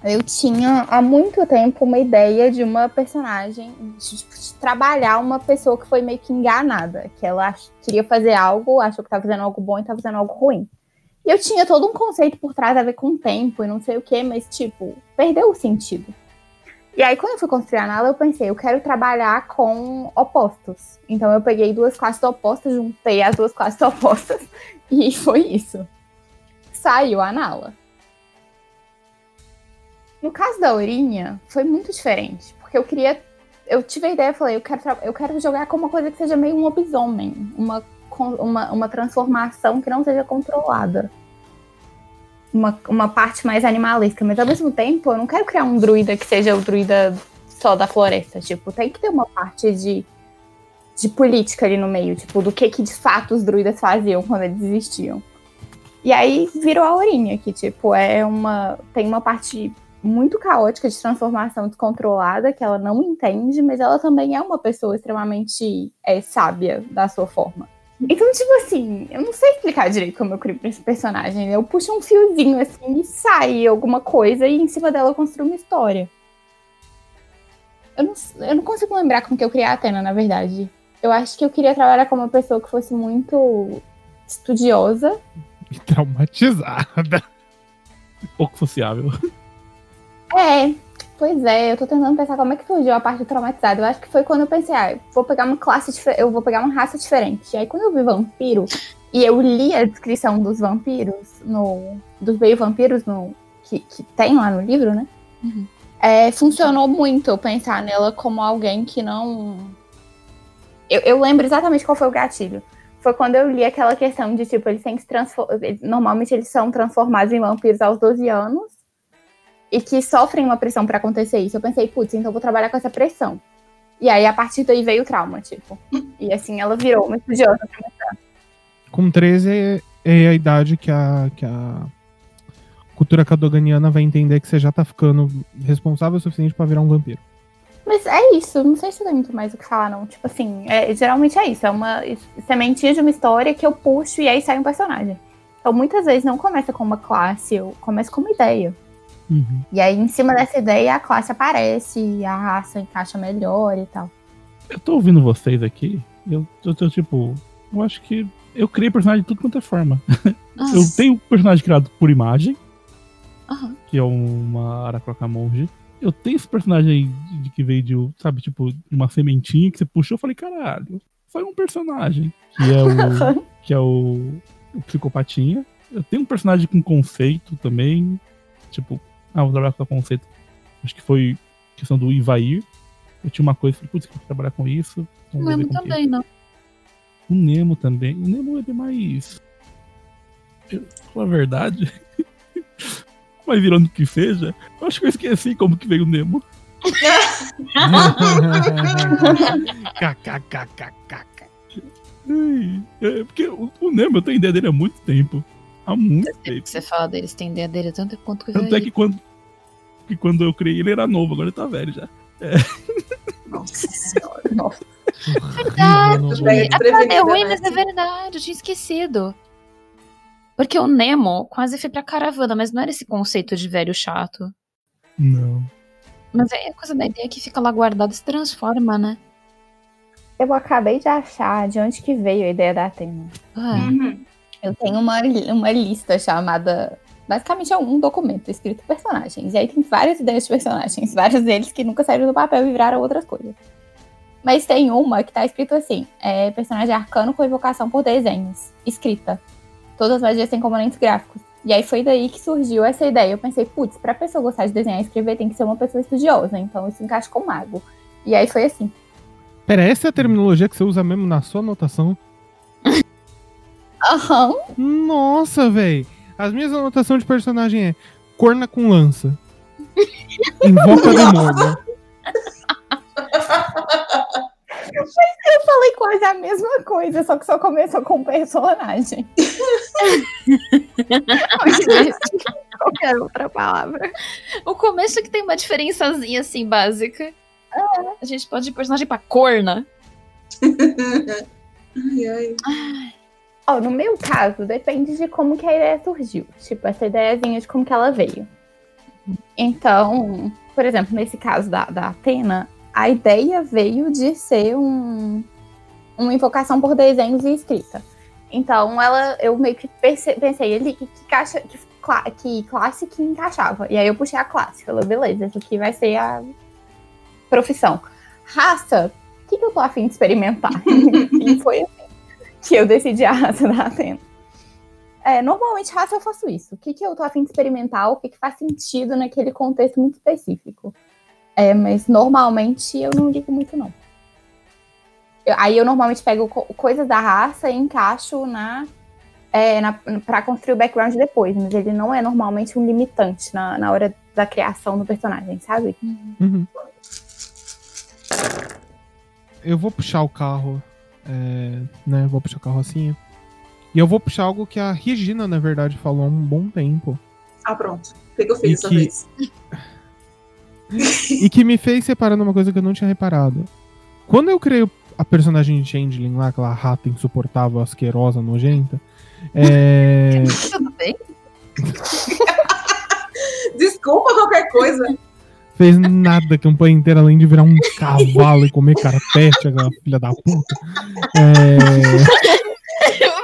eu tinha há muito tempo uma ideia de uma personagem, de, tipo, de trabalhar uma pessoa que foi meio que enganada, que ela queria fazer algo, achou que estava fazendo algo bom e estava fazendo algo ruim. E eu tinha todo um conceito por trás a ver com o tempo e não sei o que, mas tipo, perdeu o sentido. E aí, quando eu fui construir a Nala, eu pensei, eu quero trabalhar com opostos. Então eu peguei duas classes opostas, juntei as duas classes opostas, e foi isso. Saiu a Nala. No caso da Aurinha, foi muito diferente, porque eu queria. Eu tive a ideia, falei, eu quero, eu quero jogar com uma coisa que seja meio um lobisomem, uma, uma, uma transformação que não seja controlada. Uma, uma parte mais animalesca, mas ao mesmo tempo eu não quero criar um druida que seja o druida só da floresta. Tipo, tem que ter uma parte de de política ali no meio, tipo, do que que de fato os druidas faziam quando eles existiam. E aí virou a Aurinha, que, tipo, é uma. tem uma parte muito caótica de transformação descontrolada que ela não entende, mas ela também é uma pessoa extremamente é, sábia da sua forma. Então, tipo assim, eu não sei explicar direito como eu crio pra esse personagem. Eu puxo um fiozinho assim e sai alguma coisa e em cima dela eu construo uma história. Eu não, eu não consigo lembrar como que eu criei a Atena, na verdade. Eu acho que eu queria trabalhar com uma pessoa que fosse muito estudiosa. E traumatizada. Pouco sociável. É, pois é, eu tô tentando pensar como é que surgiu a parte traumatizada. Eu acho que foi quando eu pensei, ah, eu vou pegar uma classe diferente, eu vou pegar uma raça diferente. E aí quando eu vi vampiro e eu li a descrição dos vampiros, no, dos meio vampiros no, que, que tem lá no livro, né? Uhum. É, funcionou muito eu pensar nela como alguém que não. Eu, eu lembro exatamente qual foi o gatilho. Foi quando eu li aquela questão de, tipo, eles têm que se transformar. Normalmente eles são transformados em vampiros aos 12 anos e que sofrem uma pressão pra acontecer isso. Eu pensei, putz, então eu vou trabalhar com essa pressão. E aí, a partir daí veio o trauma, tipo. E assim, ela virou uma estudiosa. Com 13 é, é a idade que a, que a cultura cadoganiana vai entender que você já tá ficando responsável o suficiente pra virar um vampiro. Mas é isso, não sei se tem muito mais o que falar, não. Tipo assim, é, geralmente é isso. É uma sementinha de uma história que eu puxo e aí sai um personagem. Então, muitas vezes não começa com uma classe, eu começo com uma ideia. Uhum. E aí, em cima dessa ideia, a classe aparece, e a raça encaixa melhor e tal. Eu tô ouvindo vocês aqui, eu tô, tô, tipo. Eu acho que eu criei personagem de tudo quanto é forma. Ah, Eu tenho um personagem criado por imagem, aham. que é uma Aracroca Monge. Eu tenho esse personagem de, de que veio de, sabe, tipo, de uma sementinha que você puxou. Eu falei, caralho, foi um personagem. Que é o. que é o, o Psicopatinha. Eu tenho um personagem com conceito também. Tipo, ah, vou trabalhar com conceito. Acho que foi questão do Ivair. Eu tinha uma coisa, falei, putz, quero trabalhar com isso. então O vou Nemo quem. também, não. O Nemo também. O Nemo é mais. Eu, com a verdade. Vai virando o que seja. Eu acho que eu esqueci como que veio o Nemo. KKKKK. É, porque o, o Nemo, eu tenho ideia dele há muito tempo. Há muito tempo. que você fala deles, tem ideia dele tanto quanto que Tanto é que quando, que quando eu criei ele era novo, agora ele tá velho já. Nossa senhora. Nossa. Verdade! Bem, A piada é ruim, né? mas é verdade, eu tinha esquecido. Porque o Nemo quase foi pra caravana, mas não era esse conceito de velho chato. Não. Mas é a coisa da ideia que fica lá guardada e se transforma, né? Eu acabei de achar de onde que veio a ideia da Atena. Ah, Uhum. Eu tenho uma, uma lista chamada. Basicamente é um documento escrito personagens. E aí tem várias ideias de personagens, vários deles que nunca saíram do papel e viraram outras coisas. Mas tem uma que tá escrito assim: é personagem arcano com evocação por desenhos. Escrita. Todas as magias têm componentes gráficos. E aí foi daí que surgiu essa ideia. Eu pensei, putz, pra pessoa gostar de desenhar e escrever, tem que ser uma pessoa estudiosa. Então isso encaixa com mago. E aí foi assim. Pera, essa é a terminologia que você usa mesmo na sua anotação? Aham. Nossa, véi. As minhas anotações de personagem é corna com lança. Invoca demônio. Eu falei quase a mesma coisa, só que só começou com personagem. Qualquer outra palavra. O começo que tem uma diferençazinha assim, básica. A gente pode ir personagem pra corna. Ai, ai. Ó, no meu caso, depende de como que a ideia surgiu. Tipo, essa ideiazinha de como que ela veio. Então, por exemplo, nesse caso da, da Atena, a ideia veio de ser um, uma invocação por desenhos e escrita. Então, ela, eu meio que pense- pensei ali que, que, caixa, que, que classe que encaixava. E aí eu puxei a classe. Falei, beleza, essa aqui vai ser a profissão. Raça, o que, que eu tô afim de experimentar? e foi assim que eu decidi a raça da Atena. É, normalmente, raça eu faço isso. O que, que eu tô afim de experimentar, o que, que faz sentido naquele contexto muito específico. É, mas normalmente eu não ligo muito, não. Eu- aí eu normalmente pego co- coisas da raça e encaixo na, é, na para construir o background depois, mas ele não é normalmente um limitante na, na hora da criação do personagem, sabe? Uhum. eu vou puxar o carro, é, né? Vou puxar o carro assim. E eu vou puxar algo que a Regina, na verdade, falou há um bom tempo. Ah, pronto. O que, que eu fiz E dessa que- vez? e que me fez reparar numa coisa que eu não tinha reparado. Quando eu criei a personagem de Changeling lá, aquela rata insuportável, asquerosa, nojenta, é, fez nada a campanha inteira além de virar um cavalo e comer carpete, aquela filha da puta. É,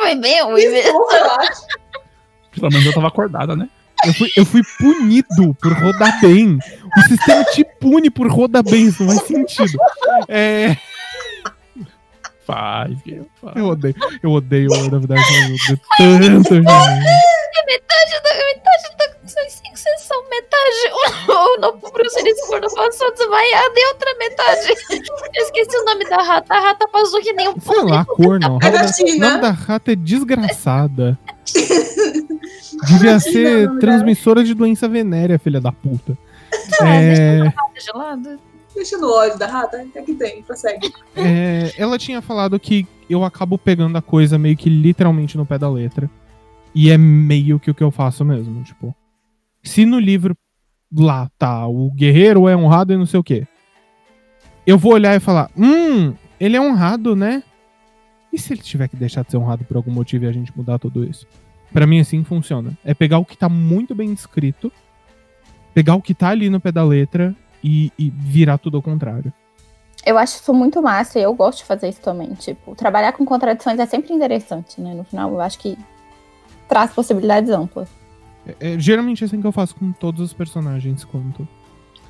Foi bem ruim mesmo. Pelo menos eu tava acordada, né? eu, fui, eu fui punido por rodar bem. O sistema te pune por rodar bem, isso não faz sentido. É, Faz, eu odeio, eu odeio of Darkness, eu odeio tanto, gente. Metade da, metade da são cinco sessões, metade o novo Bruce quando passou desmaiado e outra metade. Eu esqueci o nome da rata. A rata passou que nem um Sei lá, a cor não. É O da nome da rata é desgraçada. Devia o ser nome transmissora de doença venérea, filha da puta. É, rata gelada. Deixa no ódio da rata. O que é que tem? Prossegue. é, ela tinha falado que eu acabo pegando a coisa meio que literalmente no pé da letra. E é meio que o que eu faço mesmo. Tipo, se no livro lá tá, o guerreiro é honrado e não sei o quê. Eu vou olhar e falar: Hum, ele é honrado, né? E se ele tiver que deixar de ser honrado por algum motivo e a gente mudar tudo isso? Pra mim, assim funciona. É pegar o que tá muito bem descrito, pegar o que tá ali no pé da letra e, e virar tudo ao contrário. Eu acho isso muito massa e eu gosto de fazer isso também. Tipo, trabalhar com contradições é sempre interessante, né? No final, eu acho que traz possibilidades amplas. É, é geralmente é assim que eu faço com todos os personagens, quanto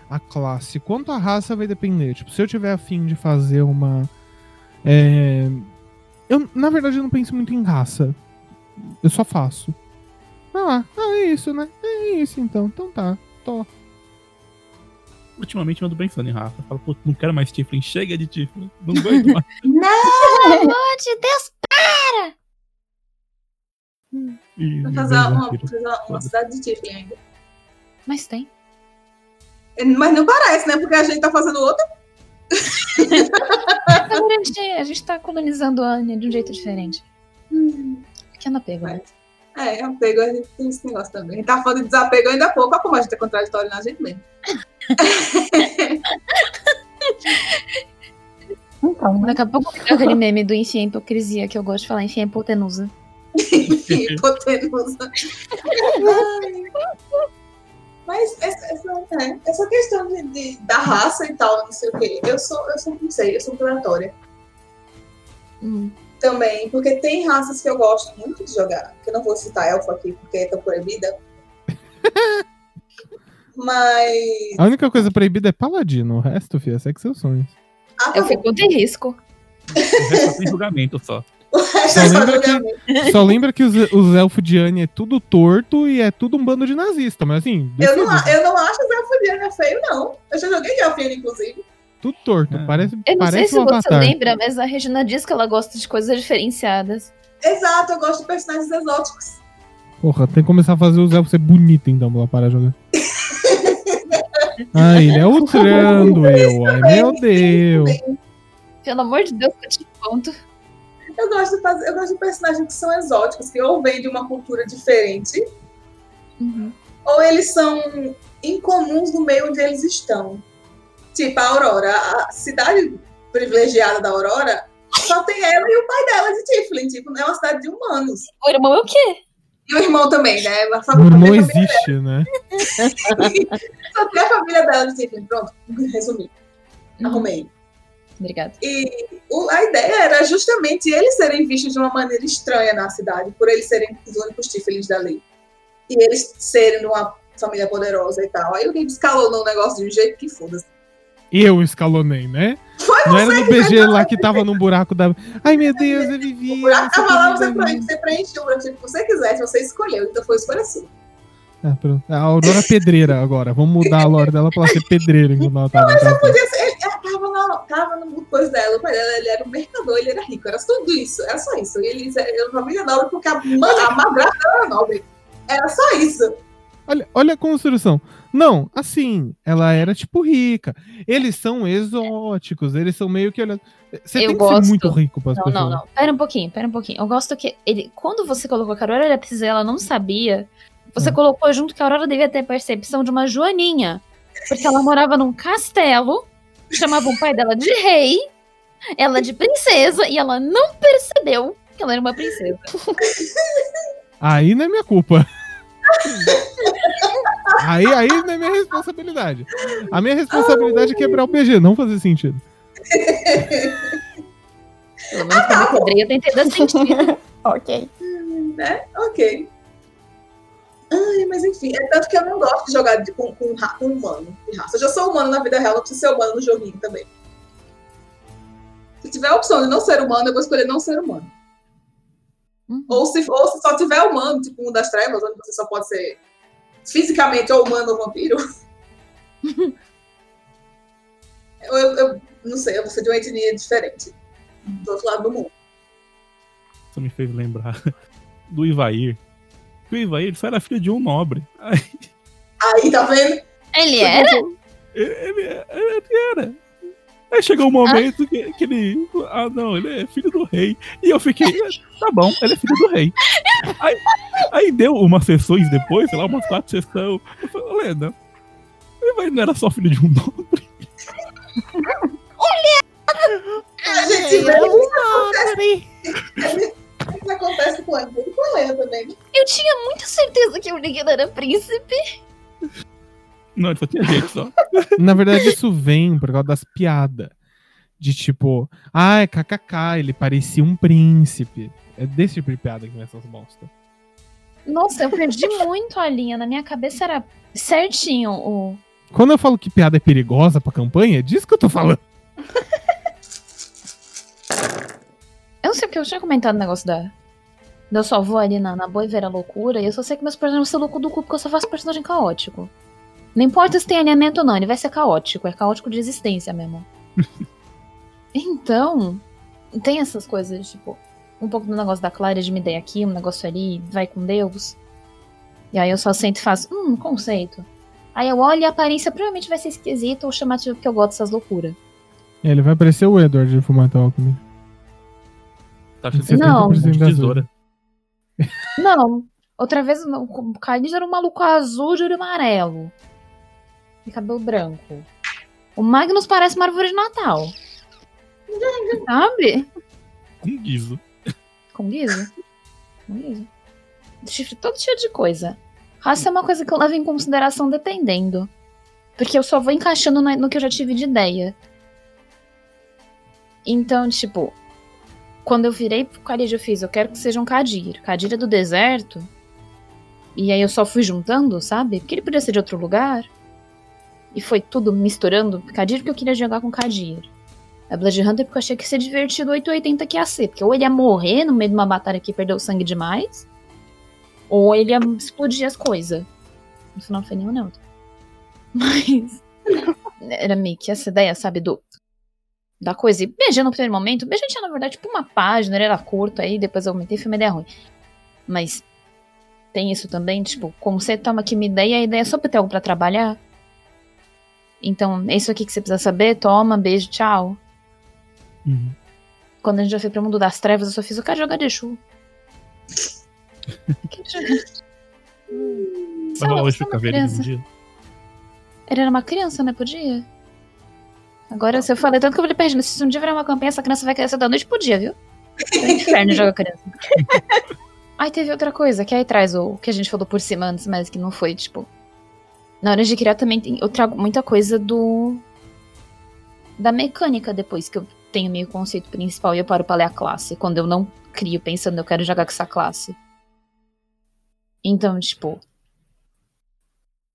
a classe. Quanto a raça vai depender. Tipo, se eu tiver afim de fazer uma. é, Eu, na verdade, eu não penso muito em raça. Eu só faço. Ah, ah, é isso, né? É isso então. Então tá. Tô. Ultimamente eu ando pensando em raça. Eu falo, pô, não quero mais Tiflin, chega de Tiflin. Não aguento mais. Não! Pelo amor de Deus. Vou fazer uma, vampiro. vou fazer uma, uma cidade de Tiflin ainda. Mas tem. Mas não parece, né? Porque a gente tá fazendo outra. A gente, a tá colonizando a Anya de um jeito diferente. Pequeno apego, né? É, apego, a gente tem esse negócio também. A gente tá falando de desapego ainda há pouco. Olha como a gente é contraditório na gente mesmo. Então, né? Daqui a pouco aquele meme do enfim a hipocrisia que eu gosto de falar, enfim a hipotenusa. Hipotenusa. Mas essa, essa, é, essa questão de, de- da raça e tal, não sei o quê, eu sou, eu sou, não sei, eu sou aleatória Hum. também, porque tem raças que eu gosto muito de jogar, que eu não vou citar elfo aqui porque é tão proibida. Mas A única coisa proibida é paladino. O resto, filho, segue seus sonhos. ah, tá Eu bom. fico de risco. O resto só tem julgamento só. O resto Só é só lembra que-. Só lembra que os, os elfos de Anne é tudo torto e é tudo um bando de nazista. Mas assim, Eu não, eu não acho os elfos de Anne feio, não. Eu já joguei de elfino, inclusive. tudo torto. É. Parece, Eu não sei parece se um você avatar. lembra, mas a Regina diz que ela gosta de coisas diferenciadas. Exato, eu gosto de personagens exóticos. Porra, tem que começar a fazer os elfos ser bonito então parar de jogar. Ai, ele é ultrando eu. Ai, meu Deus. Pelo amor de Deus, que eu te conto. Eu gosto, de fazer, eu gosto de personagens que são exóticos, que ou vêm de uma cultura diferente, Uhum. ou eles são incomuns no meio onde eles estão. Tipo, a Aurora, a cidade privilegiada da Aurora, só tem ela e o pai dela de Tiflin. Tipo, é uma cidade de humanos. O irmão é o quê? E o irmão também, né? A O família- irmão a família- existe, né? Só tem a família dela de Tiflin. Pronto, resumi. Arrumei. Obrigada. E o- a ideia era justamente eles serem vistos de uma maneira estranha na cidade, por eles serem os únicos Tiflins dali. E eles serem de uma família poderosa e tal. Aí o Gabe escalou no negócio de um jeito que foda-se. Eu escalonei, né? Não era no BG lá que tava num buraco da. Ai, meu Deus, eu vivi. O buraco tava lá, você minha. preenche, você preencheu o buraco que você quisesse, você escolheu, então foi escolha sua. Ah, pronto. A Aurora Pedreira agora. Vamos mudar a lore dela pra ela ser pedreira enquanto ela tava casa. Podia ser, ela tava, no coisa dela, o pai dela, ele era um mercador, ele era rico, era tudo isso, era só isso. E eles eram uma família nobre porque a, a madrasta era nobre. Era só isso. Olha, olha a construção. Não, assim, ela era tipo rica. Eles são exóticos, eles são meio que. olha- Você Eu tem que gosto. ser muito rico para as Não, pessoas. não, não. Pera um pouquinho, pera um pouquinho. Eu gosto que ele, quando você colocou que a Aurora era princesa, ela não sabia. Você Hum. colocou junto que a Aurora devia ter a percepção de uma joaninha. Porque ela morava num castelo, chamava o pai dela de rei, ela de princesa, e ela não percebeu que ela era uma princesa. Aí não é minha culpa. aí, aí não é minha responsabilidade. A minha responsabilidade é quebrar o PG, não fazer sentido. Pelo menos quando eu quebrei, eu tentei dar sentido. Ok. né? Ok. Ai, mas enfim, é tanto que eu não gosto de jogar de- com, com, com humano, de raça. Eu já sou humano na vida real, não preciso ser humano no joguinho também. Se tiver a opção de não ser humano, eu vou escolher não ser humano. Uhum. Ou se, ou se só tiver humano, tipo um das trevas, onde você só pode ser fisicamente ou humano ou vampiro. eu, eu, eu não sei, eu vou ser de uma etnia diferente. Do outro lado do mundo. Isso me fez lembrar do Ivair. Que o Ivair só era filho de um nobre. Aí, Aí, tá vendo? Ele era? ele, ele- ele era. Aí chegou um momento que, que ele. Ah, não, ele é filho do rei. E eu fiquei, tá bom, ele é filho do rei. Aí, aí deu umas sessões depois, sei lá, umas quatro sessões. Eu falei, o Ivair não era só filho de um nobre. A gente vê isso acontece, isso acontece com a gente e com a Helena também. né? Eu tinha muita certeza que o Negan era príncipe. Não, ele só tinha jeito só. Na verdade, isso vem por causa das piadas. De tipo, ai, kkk, ele parecia um príncipe. É desse tipo de piada que vem essas bosta. Nossa, eu perdi muito a linha. Na minha cabeça era certinho o. Quando eu falo que piada é perigosa pra campanha, é disso que eu tô falando. Eu não sei porque eu tinha comentado o negócio da. Eu só vou ali na, na boa e ver a loucura. E eu só sei que meus personagens vão ser louco do cu porque eu só faço personagem caótico. Não importa se tem alinhamento ou não, ele vai ser caótico. É caótico de existência mesmo. então, tem essas coisas, tipo, um pouco do negócio da Clara de me dei aqui, um negócio ali, vai com Deus. E aí eu só sento e faço, hum, conceito. Aí eu olho e a aparência provavelmente vai ser esquisita ou chamativa porque eu gosto dessas loucuras. Ele vai parecer o Edward de Fullmetal Alchemy. Tá achando que Você você Não. de tesoura. Não, outra vez não, o Kaido era um maluco azul de olho amarelo. E cabelo branco. O Magnus parece uma árvore de Natal. Sabe? Com guiso. Com guiso. Com guizo. Chifre todo cheio de coisa. Raça é uma coisa que eu levo em consideração dependendo. Porque eu só vou encaixando no que eu já tive de ideia. Então, tipo, quando eu virei pro Khalid, eu fiz, eu quero que seja um Kadir. Kadir é do deserto. E aí eu só fui juntando, sabe? Porque ele podia ser de outro lugar. E foi tudo misturando. Kadir porque eu queria jogar com Kadir. A Blood Hunter porque eu achei que ia ser divertido 880 que ia ser. Porque ou ele ia morrer no meio de uma batalha que perdeu sangue demais. Ou ele ia explodir as coisas. No final não foi nenhum neutro. Mas. Era meio que essa ideia, sabe? Do. Da coisa. E BG no primeiro momento. BG tinha, na verdade, tipo uma página, ele era curto, aí depois eu aumentei, foi uma ideia ruim. Mas. Tem isso também, tipo, como você toma aqui uma ideia, a ideia é só pra ter algo pra trabalhar. Então, é isso aqui que você precisa saber, toma, beijo, tchau. Uhum. Quando a gente já foi pro mundo das trevas, eu só fiz, eu quero jogar de Exu. Lá, rolar hoje o dia. Ele era uma criança, né? Podia. Agora, se eu falei tanto que eu falei gente, se um dia virar uma campanha, essa criança vai crescer da noite pro dia, viu? É um inferno jogar criança. Aí teve outra coisa, que aí traz o que a gente falou por cima antes, mas que não foi, tipo. Na hora de criar também tem- eu trago muita coisa do. Da mecânica depois, que eu tenho meio conceito principal e eu paro pra ler a classe. Quando eu não crio pensando, eu quero jogar com essa classe. Então, tipo.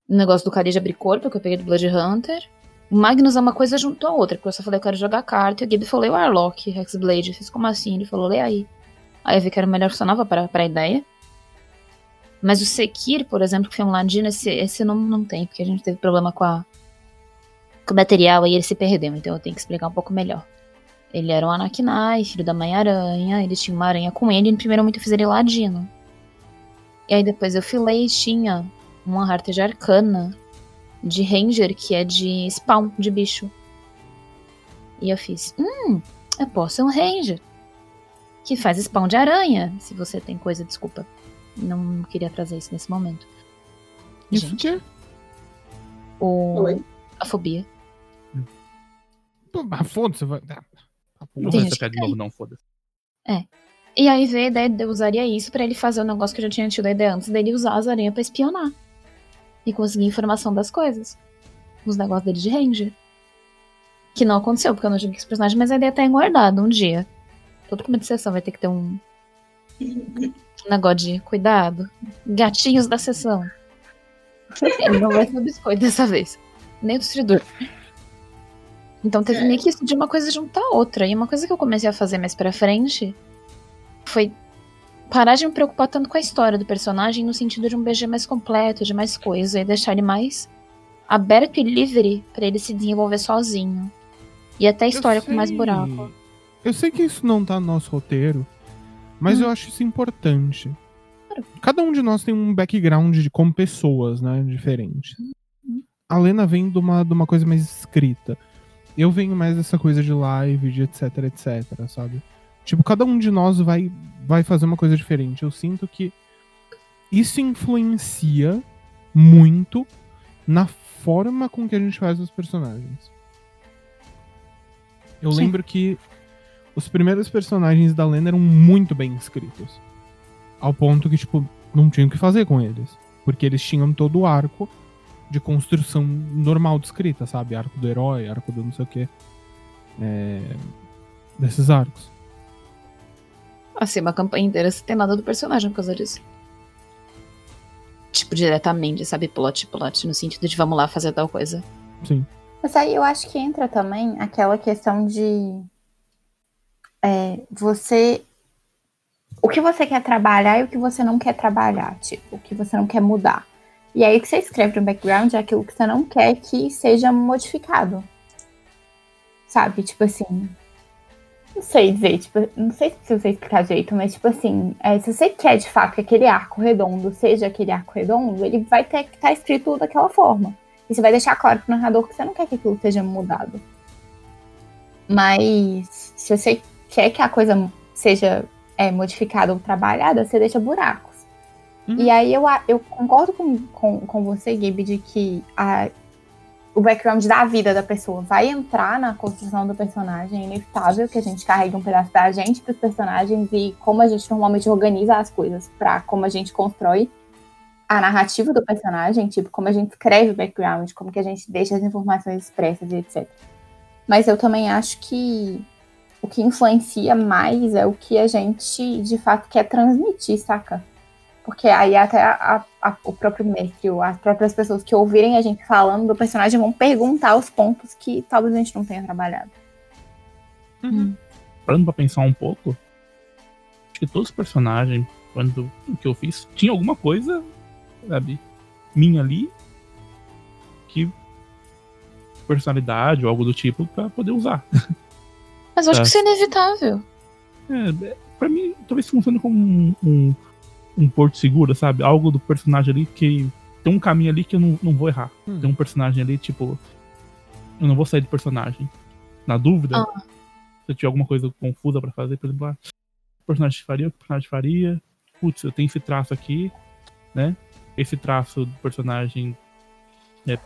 O negócio do Careja abrir corpo, que eu peguei do Blood Hunter. Magnus é uma coisa junto à outra, porque eu só falei, eu quero jogar carta, e o Gabe falou, e o Arlock, Hexblade. Eu fiz como assim? Ele falou, lê aí. Aí eu vi que era o melhor funcionava para pra ideia. Mas o Sekir, por exemplo, que foi um ladino, esse, esse não, não tem, porque a gente teve problema com a. com o material e ele se perdeu, então eu tenho que explicar um pouco melhor. Ele era um Anakinai, filho da Mãe Aranha, ele tinha uma aranha com ele, e no primeiro momento eu fiz ele ladino. E aí depois eu filei, tinha uma Heart de Arcana. De Ranger que é de spawn de bicho. E eu fiz, hum, eu posso ser um Ranger. Que faz spawn de aranha. Se você tem coisa, desculpa. Não queria trazer isso nesse momento. Isso Gente, que é. o... Oi. a fobia. Mas Foda-se, vai. Ah, Não Tem vou essa de novo, não, foda-se. E aí veio a ideia de eu usaria isso pra ele fazer o negócio que eu já tinha tido a ideia antes dele usar as aranhas pra espionar. E conseguir informação das coisas. Os negócios dele de Ranger. Que não aconteceu, porque eu não joguei esse personagem, mas a ideia tá guardada um dia. Todo começo de sessão vai ter que ter um. um negócio de cuidado. Gatinhos da sessão. Ele não vai ser biscoito dessa vez. Nem o destruidor. Então teve É. meio que isso de uma coisa juntar a outra. E uma coisa que eu comecei a fazer mais pra frente foi parar de me preocupar tanto com a história do personagem no sentido de um BG mais completo, de mais coisa, e deixar ele mais aberto e livre pra ele se desenvolver sozinho. E até a história com mais buraco. Eu sei que isso não tá no nosso roteiro, mas Hum. eu acho isso importante. Claro. Cada um de nós tem um background de, como pessoas, né? Diferente. Hum. A Lena vem de uma, de uma coisa mais escrita. Eu venho mais dessa coisa de live, de etc, etc, sabe? Tipo, cada um de nós vai, vai fazer uma coisa diferente. Eu sinto que isso influencia muito na forma com que a gente faz os personagens. Eu Sim. lembro que os primeiros personagens da Lena eram muito bem escritos. Ao ponto que, tipo, não tinha o que fazer com eles. Porque eles tinham todo o arco de construção normal de escrita, sabe? Arco do herói, arco do não sei o quê. É... Desses arcos. Assim, uma campanha inteira sem ter nada do personagem por causa disso. Tipo, diretamente, sabe? Plot, plot, no sentido de vamos lá fazer tal coisa. Sim. Mas aí eu acho que entra também aquela questão de é, você. O que você quer trabalhar e o que você não quer trabalhar, tipo, o que você não quer mudar. E aí o que você escreve no background é aquilo que você não quer que seja modificado. Sabe? Tipo assim. Não sei dizer, tipo, não sei se sei explicar direito, mas tipo assim, é, se você quer de fato que aquele arco redondo seja aquele arco redondo, ele vai ter que estar escrito daquela forma. E você vai deixar claro pro narrador que você não quer que aquilo seja mudado. Mas se você quer que a coisa seja é, modificada ou trabalhada, você deixa buracos. Uhum. E aí eu, eu concordo com, com, com você, Gabe, de que a, o background da vida da pessoa vai entrar na construção do personagem. É inevitável que a gente carregue um pedaço da gente pros personagens e como a gente normalmente organiza as coisas para como a gente constrói a narrativa do personagem, tipo, como a gente escreve o background, como que a gente deixa as informações expressas e etc. Mas eu também acho que o que influencia mais é o que a gente de fato quer transmitir, saca? Porque aí até a- a- o próprio mestre, ou as próprias pessoas que ouvirem a gente falando do personagem vão perguntar os pontos que talvez a gente não tenha trabalhado. Uhum. Parando pra pensar um pouco, acho que todos os personagens, quando o que eu fiz, tinha alguma coisa, sabe, minha ali, que personalidade ou algo do tipo pra poder usar. Mas eu acho Tá. que isso é inevitável. É, é, pra mim, talvez funcione como um, um, um porto seguro, sabe? Algo do personagem ali que tem um caminho ali que eu não, não vou errar. Hum. Tem um personagem ali, tipo, eu não vou sair do personagem. Na dúvida, Ah. se eu tiver alguma coisa confusa pra fazer, por exemplo, ah, o personagem faria, o que o personagem faria. Putz, eu tenho esse traço aqui, né? Esse traço do personagem é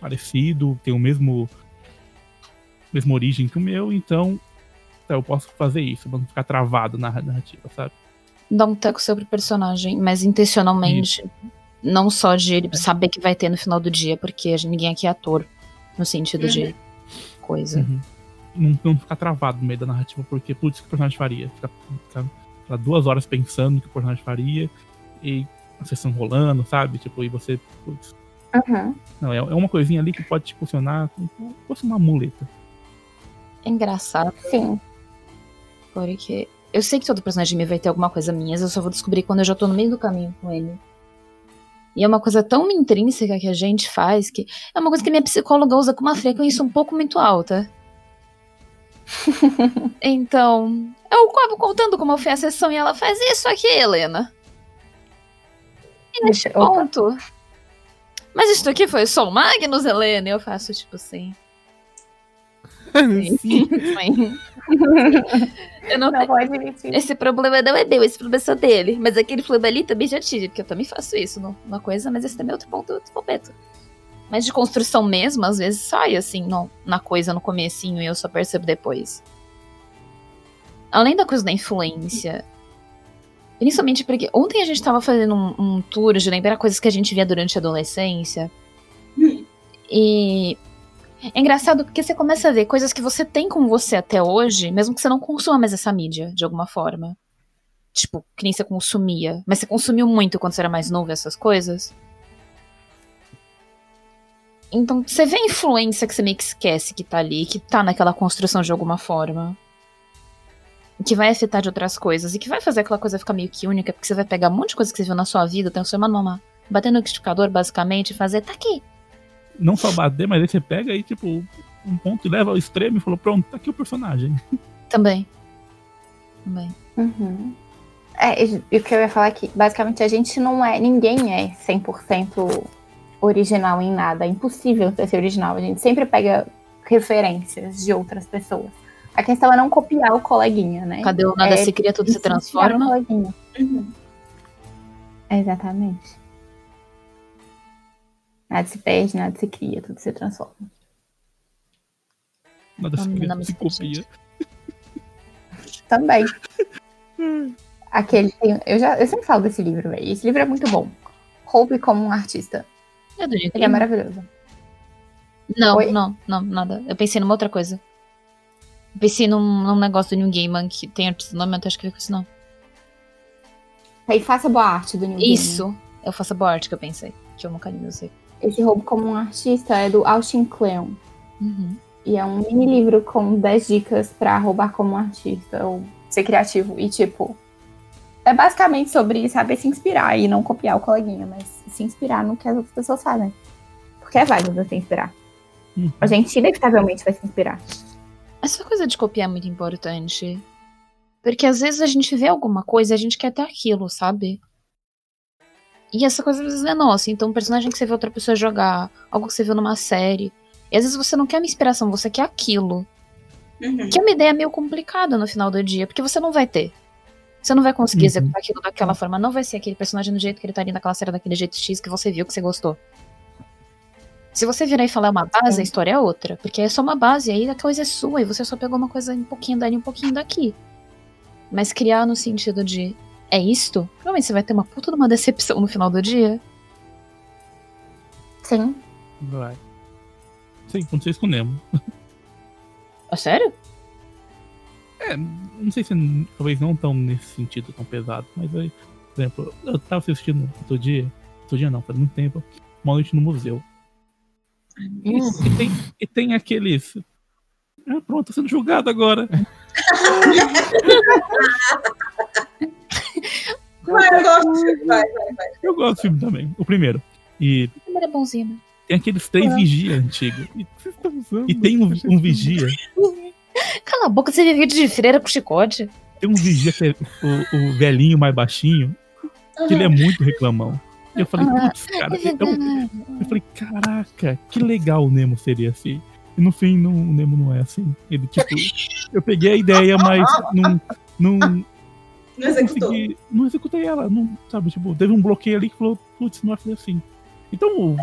parecido, tem o mesmo mesma origem que o meu, então tá, eu posso fazer isso, pra não ficar travado na narrativa, sabe? Dá um teco sobre o personagem, mas intencionalmente. Não só de ele saber que vai ter no final do dia, porque ninguém aqui é ator. No sentido de coisa. Uhum. Não, não ficar travado no meio da narrativa, porque, putz, o que o personagem faria? Ficar, ficar, ficar duas horas pensando o que o personagem faria e a sessão rolando, sabe? Tipo, e você, putz, não, é, é uma coisinha ali que pode te funcionar como se fosse uma muleta. É engraçado, Sim. porque eu sei que todo personagem meu vai ter alguma coisa minha, eu só vou descobrir quando eu já tô no meio do caminho com ele. E é uma coisa tão intrínseca que a gente faz que é uma coisa que minha psicóloga usa com uma frequência um pouco muito alta. então, eu acabo contando como foi a sessão e ela faz isso aqui, Helena. E neste Opa. ponto, Mas isso aqui foi só o Magnus, Helena? Eu faço, tipo, sim. Sim. Sim. Eu não, Não vou admitir. Esse problema não é meu, esse problema é só dele. Mas aquele problema ali também já tive, porque eu também faço isso numa coisa, mas esse também é outro ponto, outro momento. Mas de construção mesmo, às vezes sai assim no- na coisa no comecinho e eu só percebo depois. Além da coisa da influência. Principalmente porque ontem a gente tava fazendo um, um tour de lembrar coisas que a gente via durante a adolescência. Hum. E é engraçado porque você começa a ver coisas que você tem com você até hoje, mesmo que você não consuma mais essa mídia, de alguma forma. Tipo, que nem você consumia. Mas você consumiu muito quando você era mais novo essas coisas. Então, você vê a influência que você meio que esquece que tá ali, que tá naquela construção de alguma forma. Que vai afetar de outras coisas. E que vai fazer aquela coisa ficar meio que única, porque você vai pegar um monte de coisa que você viu na sua vida, transformar numa. bater no liquidificador, basicamente, e fazer, tá aqui. Não só bater, mas aí você pega aí, tipo, um ponto e leva ao extremo e falou, pronto, tá aqui o personagem. Também. Também. Uhum. É, e e o que eu ia falar é que, basicamente, a gente não é. Ninguém é 100% original em nada. É impossível você ser original. A gente sempre pega referências de outras pessoas. A questão é não copiar o coleguinha, né? Cadê o nada É, se cria, tudo se Influenciar o transforma? coleguinha. Uhum. Exatamente. Nada se perde, nada se cria, tudo se transforma. Nada se, Não, cria, se copia. Também. Aquele tem, eu já eu sempre falo desse livro, velho. Esse livro é muito bom. Hope como um artista. É do jeito Ele é maravilhoso. Não, Oi? não, não, nada. Eu pensei numa outra coisa. Eu pensei num, num negócio do New Gaiman que tem artista nome, eu acho que é com isso não. Aí faça boa arte do New Gaiman. Isso. Eu faço a boa arte que eu pensei. Que eu nunca li, eu sei. Esse roubo como um artista é do Austin Kleon. Uhum. E é um mini livro com 10 dicas pra roubar como um artista ou ser criativo. E tipo, é basicamente sobre saber se inspirar e não copiar o coleguinha, mas se inspirar no que as outras pessoas fazem. Porque é válido você inspirar. Uhum. A gente inevitavelmente vai se inspirar. Essa coisa de copiar é muito importante. Porque às vezes a gente vê alguma coisa e a gente quer ter aquilo, sabe? E essa coisa às vezes não é nossa. Então, um personagem que você vê outra pessoa jogar, algo que você viu numa série. E às vezes você não quer uma inspiração, você quer aquilo. Uhum. Que é uma ideia meio complicada no final do dia, porque você não vai ter. Você não vai conseguir Uhum. executar aquilo daquela forma. Não vai ser aquele personagem do jeito que ele tá ali naquela série, daquele jeito X que você viu, que você gostou. Se você virar e falar uma base, a história é outra. Porque é só uma base, aí a coisa é sua, e você só pegou uma coisa um pouquinho dali, um pouquinho daqui. Mas criar no sentido de é isto, provavelmente você vai ter uma puta de uma decepção no final do dia. Sim. Vai. Sim, aconteceu isso com o Nemo. Ah, sério? É, não sei se talvez não tão nesse sentido tão pesado, mas aí, por exemplo, eu tava assistindo outro dia, outro dia não, faz muito tempo, uma noite no museu. E, e tem, e tem aqueles. Ah, pronto, tô sendo julgado agora. Vai, eu gosto. Vai, vai, vai. Eu gosto do filme também, o primeiro. E O primeiro é bonzinho, né? tem aqueles três vigia antigos. E, e tem um, um vigia. Cala a boca, você vive de freira com chicote. Tem um vigia que é o, o velhinho mais baixinho, que ele é muito reclamão. E eu falei, putz, cara, é eu, verdade. eu falei, caraca, que legal o Nemo seria assim. E no fim, não, o Nemo não é assim. Ele, tipo, eu peguei a ideia, mas não, não, Não executou. consegui, não executei ela. Não, sabe, tipo, teve um bloqueio ali que falou, putz, não vai fazer assim. Então, o,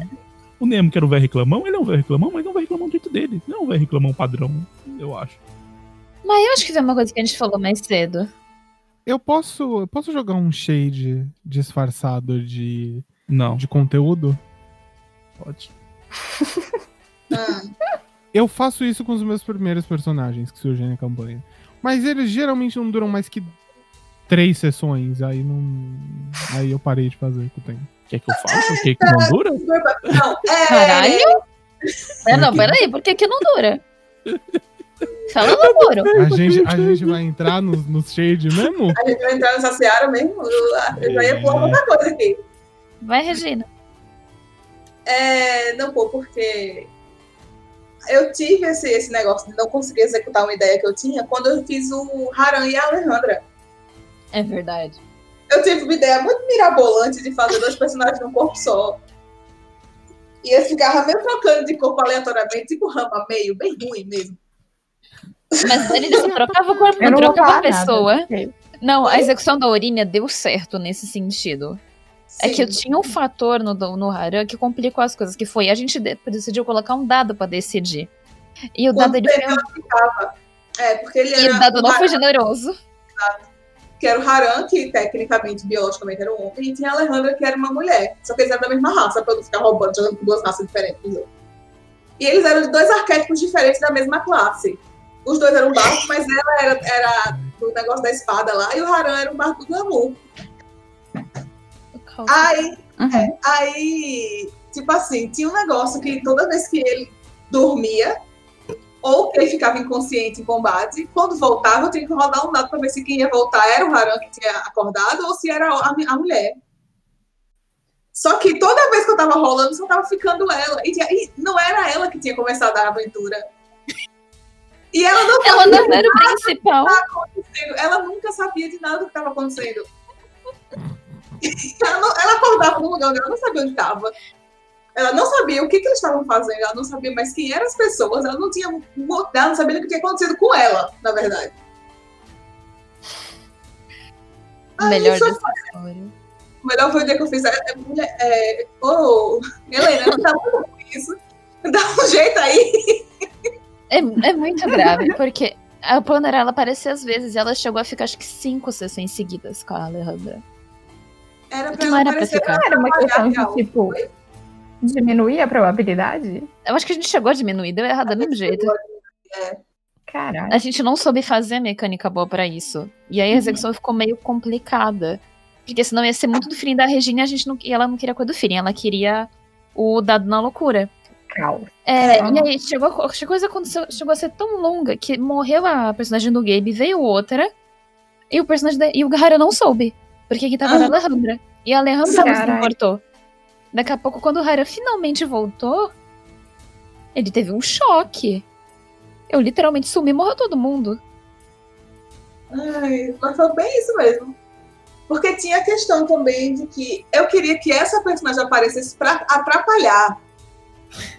o Nemo, que era o velho reclamão, ele é um velho reclamão, mas é um velho reclamão do jeito dele. Não é um velho reclamão padrão, eu acho. Mas eu acho que foi uma coisa que a gente falou mais cedo. Eu posso, eu posso jogar um shade disfarçado de, Não, de conteúdo? pode. Ah, Eu faço isso com os meus primeiros personagens que surgem na campanha. Mas eles geralmente não duram mais que três sessões. Aí não. Aí eu parei de fazer com o tempo. Quer que eu faça? O que que não dura? Não, é. Caralho! É, não, peraí, por que que não dura? Fala no namoro. A gente, a gente vai entrar nos no shade mesmo? A gente vai entrar nessa seara mesmo. Eu, eu já ia pular outra coisa aqui. Vai, Regina. É, não, pô, porque eu tive esse, esse negócio de não conseguir executar uma ideia que eu tinha quando eu fiz o Haran e a Alejandra. É verdade. Eu tive uma ideia muito mirabolante de fazer dois personagens num corpo só. E eles ficavam meio trocando de corpo aleatoriamente, tipo rama meio, bem ruim mesmo. Mas ele se trocava o corpo, não não trocava a nada. pessoa. ok. Não, a execução da Orínia deu certo nesse sentido. É que eu Sim. tinha um fator no, no Haran que complicou as coisas, que foi a gente de- decidiu colocar um dado pra decidir. E o dado Quando ele foi ficava. É, porque ele e era. o dado não foi generoso. Que era o Haran, que tecnicamente, biologicamente era um homem, e tinha a Alejandra, que era uma mulher. Só que eles eram da mesma raça, pra eu não ficar roubando, jogando com duas raças diferentes. E eles eram de dois arquétipos diferentes da mesma classe. Os dois eram barcos, mas ela era, era do negócio da espada lá, e o Haran era um barco do glamour. Aí, Uhum. aí, tipo assim, tinha um negócio que toda vez que ele dormia, ou ele ficava inconsciente em combate, quando voltava, eu tinha que rodar um dado pra ver se quem ia voltar era o Haran que tinha acordado ou se era a, a mulher. Só que toda vez que eu tava rolando, só tava ficando ela. E, tinha- e não era ela que tinha começado a aventura. E ela não Ela sabia não era o principal. Ela nunca sabia de nada do que estava acontecendo. Ela, não- ela acordava num lugar onde ela não sabia onde estava. Ela não sabia o que, que eles estavam fazendo, ela não sabia mais quem eram as pessoas, ela não tinha ela não sabia o que tinha acontecido com ela, na verdade. Aí melhor foi- dessa história. O melhor foi o dia que eu fiz. É, é, é, ô, Helena, não tá muito com isso. Dá um jeito aí. É, é muito grave, porque a Planner ela aparecia às vezes e ela chegou a ficar acho que cinco sessões seguidas com a Alejandra. Era Não era pra ficar. Não era uma questão de, tipo, diminuir a probabilidade? Eu acho que a gente chegou a diminuir, deu errado do mesmo jeito. Caralho. A gente não soube fazer a mecânica boa pra isso. E aí a execução ficou meio complicada. Porque senão ia ser muito do feeling da Regina e a gente não, e ela não queria coisa do feeling, ela queria o dado na loucura. Caos. É, É. e aí chegou, a coisa aconteceu, chegou a ser tão longa que morreu a personagem do Gabe, veio outra, e o personagem da, e o Garra não soube. Porque quem tava era a Ah. Alejandra. E a Alejandra não se importou. Daqui a pouco, quando o Hara finalmente voltou, ele teve um choque. Eu literalmente sumi e morreu todo mundo. Ai, mas foi bem isso mesmo. Porque tinha a questão também de que eu queria que essa personagem aparecesse pra atrapalhar.